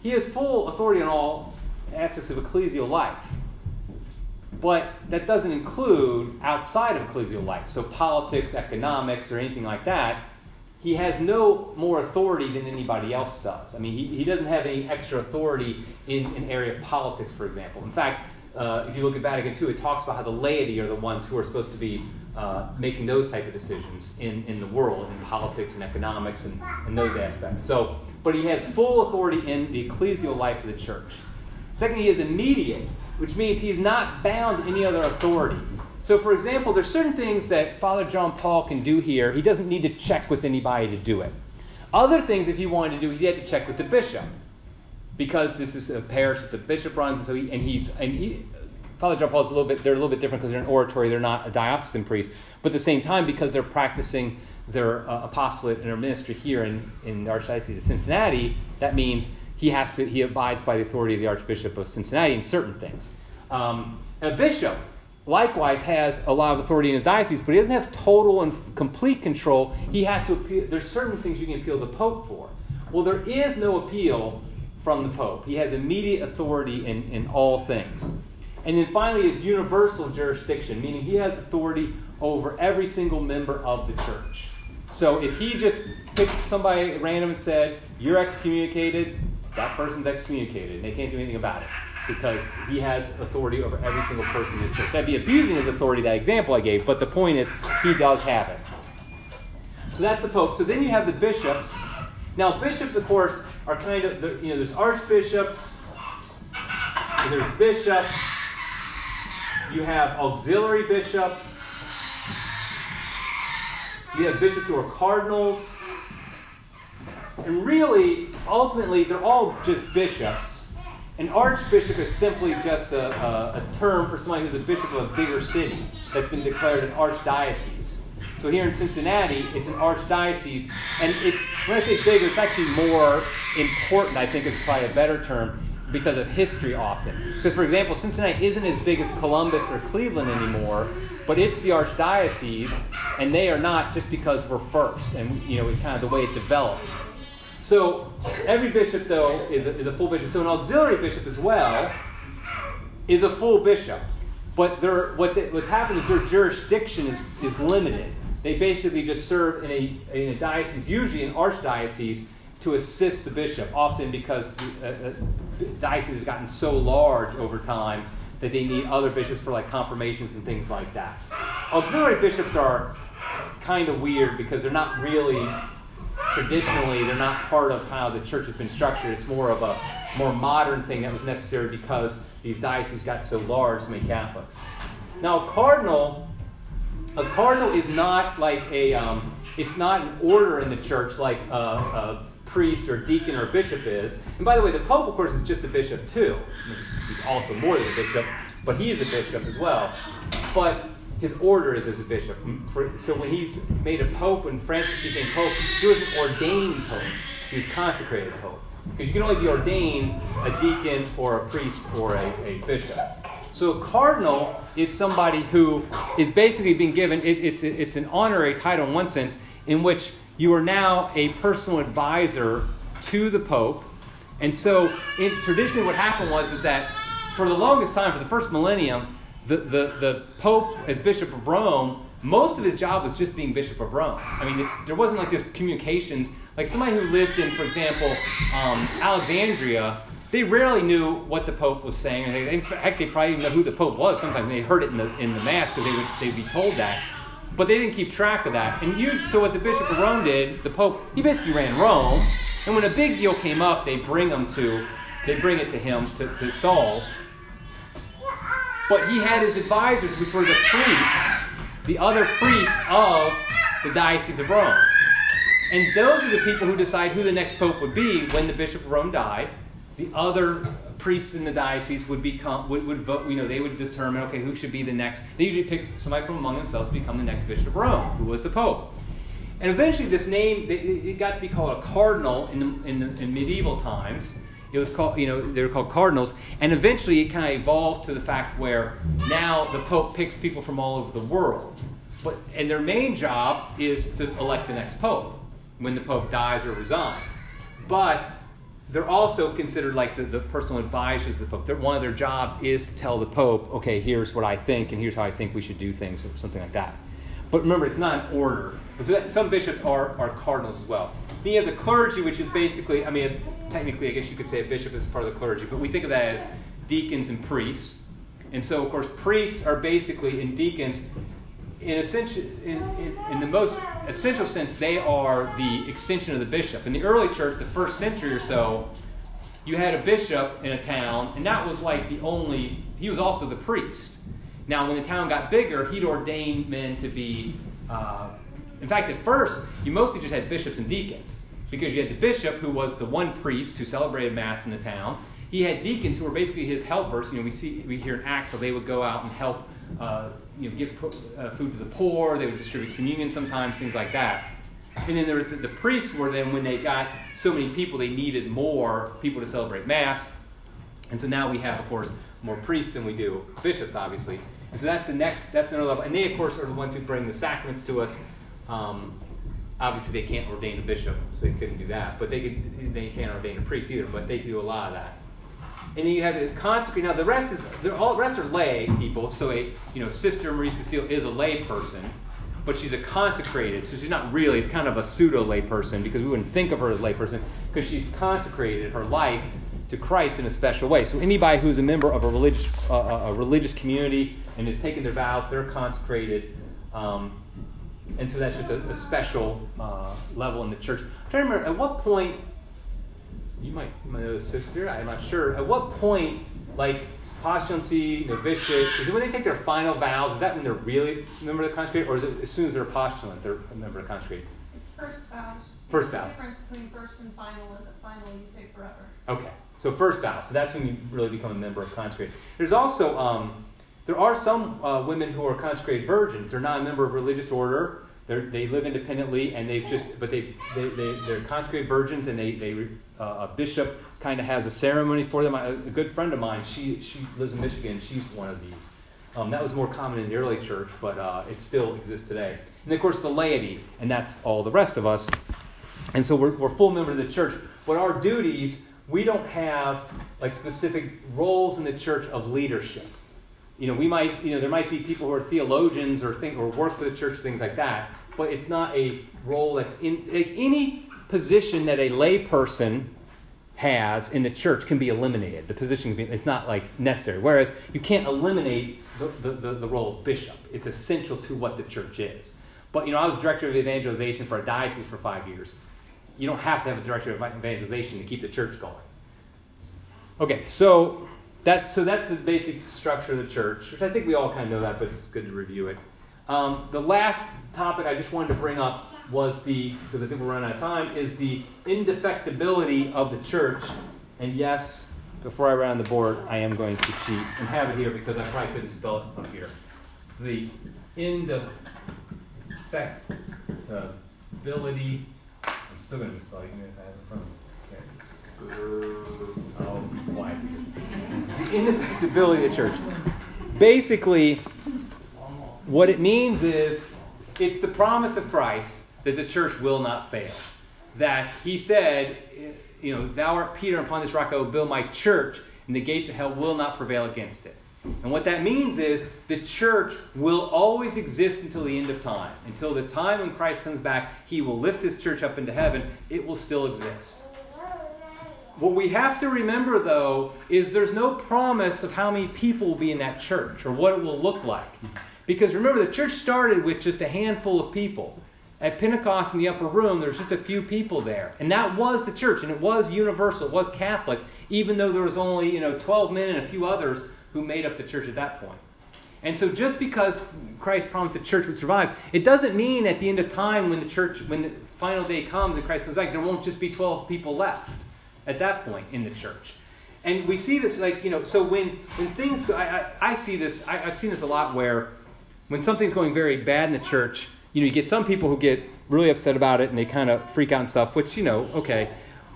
he has full authority on all aspects of ecclesial life. But that doesn't include outside of ecclesial life. So, politics, economics, or anything like that, he has no more authority than anybody else does. I mean, he, he doesn't have any extra authority in an area of politics, for example. In fact, uh, if you look at Vatican II, it talks about how the laity are the ones who are supposed to be uh, making those type of decisions in, in the world, in politics and economics and, and those aspects. So, but he has full authority in the ecclesial life of the church. Second, he is immediate which means he's not bound to any other authority. So, for example, there's certain things that Father John Paul can do here. He doesn't need to check with anybody to do it. Other things, if he wanted to do, he had to check with the bishop because this is a parish that the bishop runs, and so he, and he's and he. Father John Paul's a little bit. They're a little bit different because they're an oratory. They're not a diocesan priest, but at the same time, because they're practicing their uh, apostolate and their ministry here in in the Archdiocese of Cincinnati, that means he has to he abides by the authority of the Archbishop of Cincinnati in certain things. Um, a bishop likewise has a lot of authority in his diocese, but he doesn't have total and complete control. He has to appeal. There's certain things you can appeal to the Pope for. Well, there is no appeal from the Pope. He has immediate authority in, in all things. And then finally, is universal jurisdiction, meaning he has authority over every single member of the church. So if he just picked somebody at random and said, You're excommunicated, that person's excommunicated and they can't do anything about it because he has authority over every single person in the church. That'd be abusing his authority, that example I gave, but the point is he does have it. So that's the Pope. So then you have the bishops. Now, bishops, of course, are kind of, the, you know, there's archbishops, there's bishops, you have auxiliary bishops, you have bishops who are cardinals, and really, ultimately, they're all just bishops. An archbishop is simply just a, a, a, term for somebody who's a bishop of a bigger city that's been declared an archdiocese. So here in Cincinnati, it's an archdiocese, and it's when I say bigger, it's actually more important. I think is probably a better term because of history often. Because for example, Cincinnati isn't as big as Columbus or Cleveland anymore, but it's the archdiocese, and they are not just because we're first, and you know, it's kind of the way it developed. So every bishop, though, is a, is a full bishop. So an auxiliary bishop as well is a full bishop. But what they, what's happened is their jurisdiction is, is limited. They basically just serve in a, in a diocese, usually an archdiocese, to assist the bishop, often because the, uh, uh, diocese has gotten so large over time that they need other bishops for like confirmations and things like that. Auxiliary bishops are kind of weird because they're not really traditionally they're not part of how the church has been structured. It's more of a more modern thing that was necessary because these dioceses got so large, so many Catholics. Now, a cardinal, a cardinal is not like a, um, it's not an order in the church like a, a, priest or deacon or bishop is. And by the way, the pope, of course, is just a bishop too. He's also more than a bishop, but he is a bishop as well. But his order is as a bishop. So when he's made a pope, when Francis became pope, he was an ordained pope. He was consecrated pope. Because you can only be ordained a deacon or a priest or a, a bishop. So a cardinal is somebody who is basically being given, it, it's, it's an honorary title in one sense, in which you are now a personal advisor to the pope. And so in, traditionally what happened was is that for the longest time, for the first millennium, the, the, the Pope, as Bishop of Rome, most of his job was just being Bishop of Rome. I mean, there wasn't like this communications. Like somebody who lived in, for example, um, Alexandria, they rarely knew what the Pope was saying. They, in fact, they probably didn't know who the Pope was. Sometimes they heard it in the in the mass because they would they'd be told that, but they didn't keep track of that. And you, so what the Bishop of Rome did, the Pope, he basically ran Rome. And when a big deal came up, they bring them to, they bring it to him to, to solve. But he had his advisors, which were the priests, the other priests of the Diocese of Rome. And those are the people who decide who the next pope would be when the Bishop of Rome died. The other priests in the diocese would become would, would vote. You know, they would determine okay who should be the next. They usually pick somebody from among themselves to become the next Bishop of Rome, who was the Pope. And eventually, this name it got to be called a cardinal in, the, in, the, in medieval times. It was called, you know, they were called cardinals, and eventually it kind of evolved to the fact where now the Pope picks people from all over the world, but and their main job is to elect the next Pope when the Pope dies or resigns. But they're also considered like the, the personal advisors of the Pope. They're, one of their jobs is to tell the Pope, okay, here's what I think, and here's how I think we should do things, or something like that. But remember, it's not an order. So that, some bishops are, are cardinals as well. Then you have the clergy, which is basically, I mean, technically, I guess you could say a bishop is part of the clergy, but we think of that as deacons and priests. And so, of course, priests are basically, and deacons, in, essential, in, in, in, the most essential sense, they are the extension of the bishop. In the early church, the first century or so, you had a bishop in a town, and that was like the only, he was also the priest. Now, when the town got bigger, he'd ordain men to be, uh, in fact, at first, you mostly just had bishops and deacons, because you had the bishop, who was the one priest who celebrated Mass in the town. He had deacons who were basically his helpers. You know, we see, we hear in Acts how they would go out and help uh, you know, give uh, food to the poor. They would distribute communion sometimes, things like that. And then there was the, the priests were then when they got so many people, they needed more people to celebrate mass. And so now we have, of course, more priests than we do bishops, obviously. And so that's the next, that's another level. And they, of course, are the ones who bring the sacraments to us. Um, obviously, they can't ordain a bishop, so they couldn't do that. But they could, they can't ordain a priest either. But they can do a lot of that and then you have the consecrate. Now the rest is they're all the rest are lay people. So a you know Sister Marie Cecile is a lay person, but she's a consecrated. So she's not really. It's kind of a pseudo lay person because we wouldn't think of her as a lay person because she's consecrated her life to Christ in a special way. So anybody who's a member of a religious uh, a religious community and has taken their vows, they're consecrated. Um, and so that's just a, a special uh, level in the church. I'm trying to remember at what point you might, you might know the sister, I'm not sure. At what point, like postulancy, novitiate, is it when they take their final vows? Is that when they're really a member of the consecrated, or is it as soon as they're a postulant, they're a member of the consecrated? It's first vows. First vows. The difference between first and final is that final you say forever. Okay, so first vows. So that's when you really become a member of consecrated. There's also um, there are some uh, women who are consecrated virgins. They're not a member of religious order. They're, they live independently, and they've just, but they, they, they, they're consecrated virgins, and they, they uh, a bishop kind of has a ceremony for them. A, good friend of mine, she, she lives in Michigan, she's one of these. Um, that was more common in the early church, but uh, it still exists today. And of course, the laity, and that's all the rest of us. And so we're, we're full members of the church. But our duties, we don't have like specific roles in the church of leadership. You know, we might, you know, there might be people who are theologians or think or work for the church, things like that. But it's not a role that's in like any position that a layperson has in the church can be eliminated. The position be, it's not like necessary. Whereas you can't eliminate the, the, the, role of bishop. It's essential to what the church is. But, you know, I was director of evangelization for a diocese for five years. You don't have to have a director of evangelization to keep the church going. Okay, so that's, so that's the basic structure of the church, which I think we all kind of know that, but it's good to review it. Um, the last topic I just wanted to bring up was the, because I think we're running out of time, is the indefectibility of the church. And yes, before I write on the board, I am going to cheat and have it here because I probably couldn't spell it up here. It's the indefectibility, I'm still going to spell it even if I have it in front of me. The indefectibility of the church. Basically, what it means is it's the promise of Christ that the church will not fail. That he said, you know, thou art Peter, upon this rock I will build my church, and the gates of hell will not prevail against it. And what that means is the church will always exist until the end of time. Until the time when Christ comes back, he will lift his church up into heaven. It will still exist. What we have to remember, though, is there's no promise of how many people will be in that church or what it will look like. Because remember, the church started with just a handful of people. At Pentecost in the upper room, there was just a few people there. And that was the church, and it was universal, it was Catholic, even though there was only, you know, 12 men and a few others who made up the church at that point. And so just because Christ promised the church would survive, it doesn't mean at the end of time when the church, when the final day comes and Christ comes back, there won't just be 12 people left at that point in the church. And we see this like, you know, so when, when things, go, I, I, I see this, I, I've seen this a lot where when something's going very bad in the church, you know, you get some people who get really upset about it and they kind of freak out and stuff, which, you know, okay,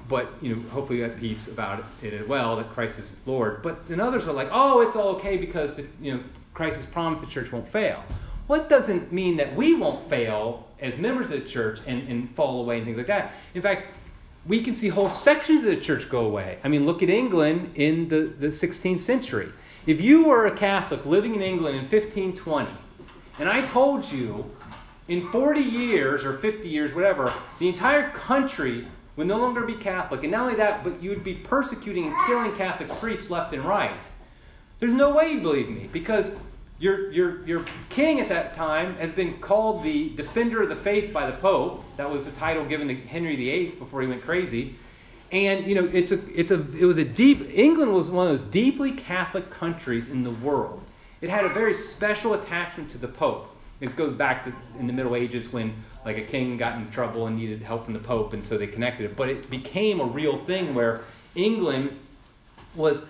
but, you know, hopefully you have peace about it as well, that Christ is Lord. But then others are like, oh, it's all okay because, you know, Christ has promised the church won't fail. Well, doesn't mean that we won't fail as members of the church and, and fall away and things like that. In fact, we can see whole sections of the church go away. I mean, look at England in the, the 16th century. If you were a Catholic living in England in 1520, and I told you in 40 years or 50 years, whatever, the entire country would no longer be Catholic, and not only that, but you would be persecuting and killing Catholic priests left and right. There's no way you believe me because your, your, your king at that time has been called the defender of the faith by the Pope. That was the title given to Henry VIII before he went crazy. And you know, it's a, it's a, it was a deep. England was one of those deeply Catholic countries in the world. It had a very special attachment to the Pope. It goes back to in the Middle Ages when like a king got in trouble and needed help from the Pope, and so they connected it. But it became a real thing where England was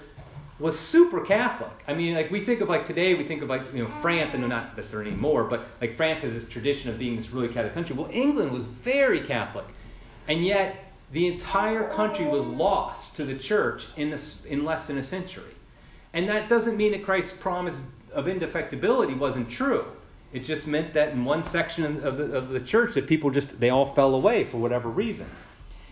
was super Catholic. I mean, like we think of like today, we think of like you know France, and not that there anymore, but like France has this tradition of being this really Catholic country. Well, England was very Catholic, and yet the entire country was lost to the church in this, in less than a century. And that doesn't mean that Christ's promise of indefectibility wasn't true. It just meant that in one section of the, of the church that people just they all fell away for whatever reasons.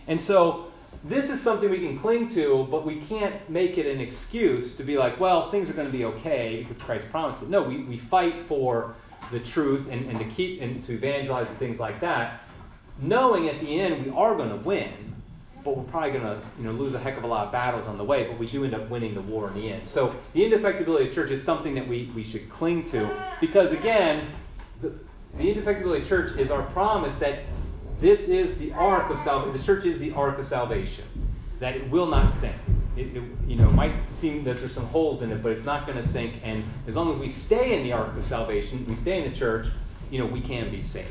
And so this is something we can cling to, but we can't make it an excuse to be like, well, things are going to be okay because Christ promised it. No, we, we fight for the truth and, and to keep and to evangelize and things like that, knowing at the end we are going to win, but we're probably going to you know, lose a heck of a lot of battles on the way, but we do end up winning the war in the end. So the indefectibility of church is something that we, we should cling to because, again, the, the indefectibility of church is our promise that this is the ark of salvation. The church is the ark of salvation. That it will not sink. It, it, you know, might seem that there's some holes in it, but it's not going to sink. And as long as we stay in the ark of salvation, we stay in the church, you know, we can be saved.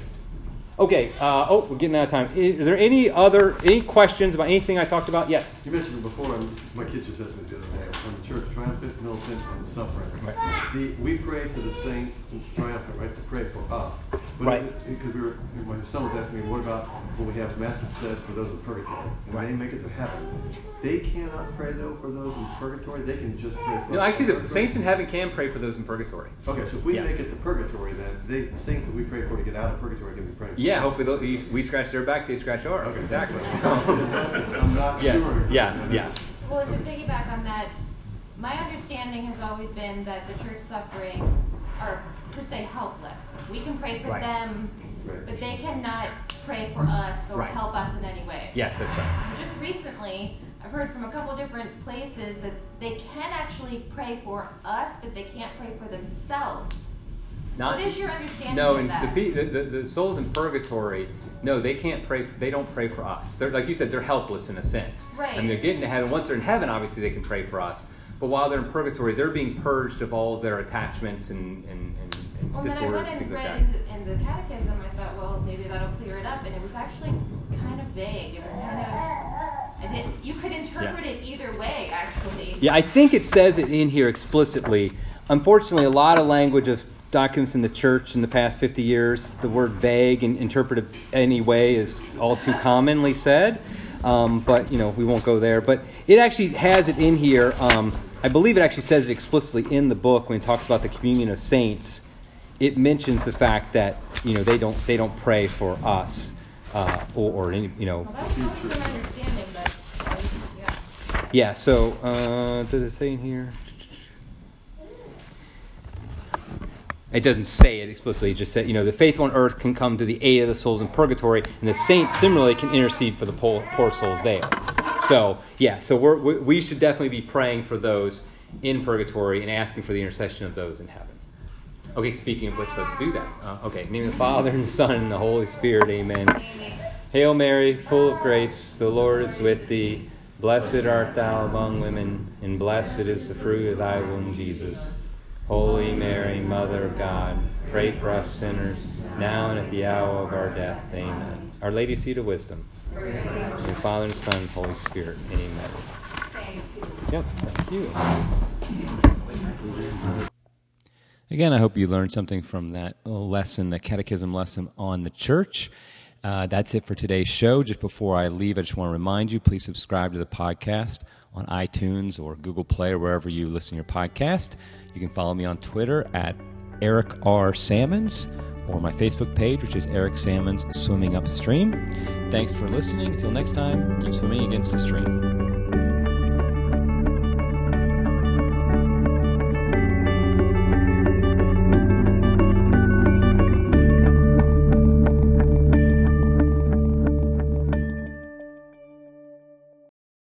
Okay. Uh, oh, we're getting out of time. Is there any other any questions about anything I talked about? Yes. You mentioned before. My kid just asked me the other day on the church triumphant, militant, and suffering. Right. The, we pray to the saints, to triumphant, right? To pray for us. But right. Because we were, my son was asking me, what about when we have masses said for those in purgatory, and right. they make it to heaven? They cannot pray though for those in purgatory. They can just pray. for No, actually, the saints in heaven can pray for those in purgatory. Okay, so if we yes. make it to purgatory, then they, the saint that we pray for to get out of purgatory can be praying. Yeah, hopefully we scratch their back, they scratch ours. Okay. Exactly. I'm not yes, sure. Yes, yes. Well, to piggyback on that, my understanding has always been that the church suffering are per se helpless. We can pray for right. them, right. but they cannot pray for us or right. help us in any way. Yes, that's right. Just recently, I've heard from a couple different places that they can actually pray for us, but they can't pray for themselves. Not, what is your understanding no, of that? The, the, the, souls in purgatory, no, they can't pray. For, they don't pray for us. They're like you said, they're helpless in a sense. Right. I mean, they're getting to heaven. Once they're in heaven, obviously they can pray for us. But while they're in purgatory, they're being purged of all of their attachments and, and, and, and well, disorders and things like that. In the, in the catechism, I thought, well, maybe that'll clear it up, and it was actually kind of vague. It was kind of, it, you could interpret yeah. it either way, actually. Yeah, I think it says it in here explicitly. Unfortunately, a lot of language of documents in the church in the past 50 years, the word vague and interpreted any way is all too commonly said. Um, but, you know, we won't go there. But it actually has it in here. Um, I believe it actually says it explicitly in the book when it talks about the communion of saints. It mentions the fact that, you know, they don't, they don't pray for us uh, or, or, any, you know. Well, yeah. yeah, so uh, does it say in here? It doesn't say it explicitly. It just said, you know, the faithful on earth can come to the aid of the souls in purgatory, and the saints similarly can intercede for the poor, poor souls there. So, yeah, so we, we should definitely be praying for those in purgatory and asking for the intercession of those in heaven. Okay, speaking of which, let's do that. Uh, okay, name of the Father, and the Son, and the Holy Spirit, amen. Hail Mary, full of grace, the Lord is with thee. Blessed art thou among women, and blessed is the fruit of thy womb, Jesus. Holy Mary, Mother of God, pray for us sinners, now and at the hour of our death. Amen. Our Lady, seat of wisdom. Your Father, and Son, Holy Spirit. Amen. Yep, thank you. Again, I hope you learned something from that lesson, the catechism lesson on the church. Uh, that's it for today's show. Just before I leave, I just want to remind you please subscribe to the podcast on iTunes or Google Play or wherever you listen to your podcast. You can follow me on Twitter at Eric R. Sammons or my Facebook page, which is Eric Sammons Swimming Upstream. Thanks for listening. Until next time, keep swimming against the stream.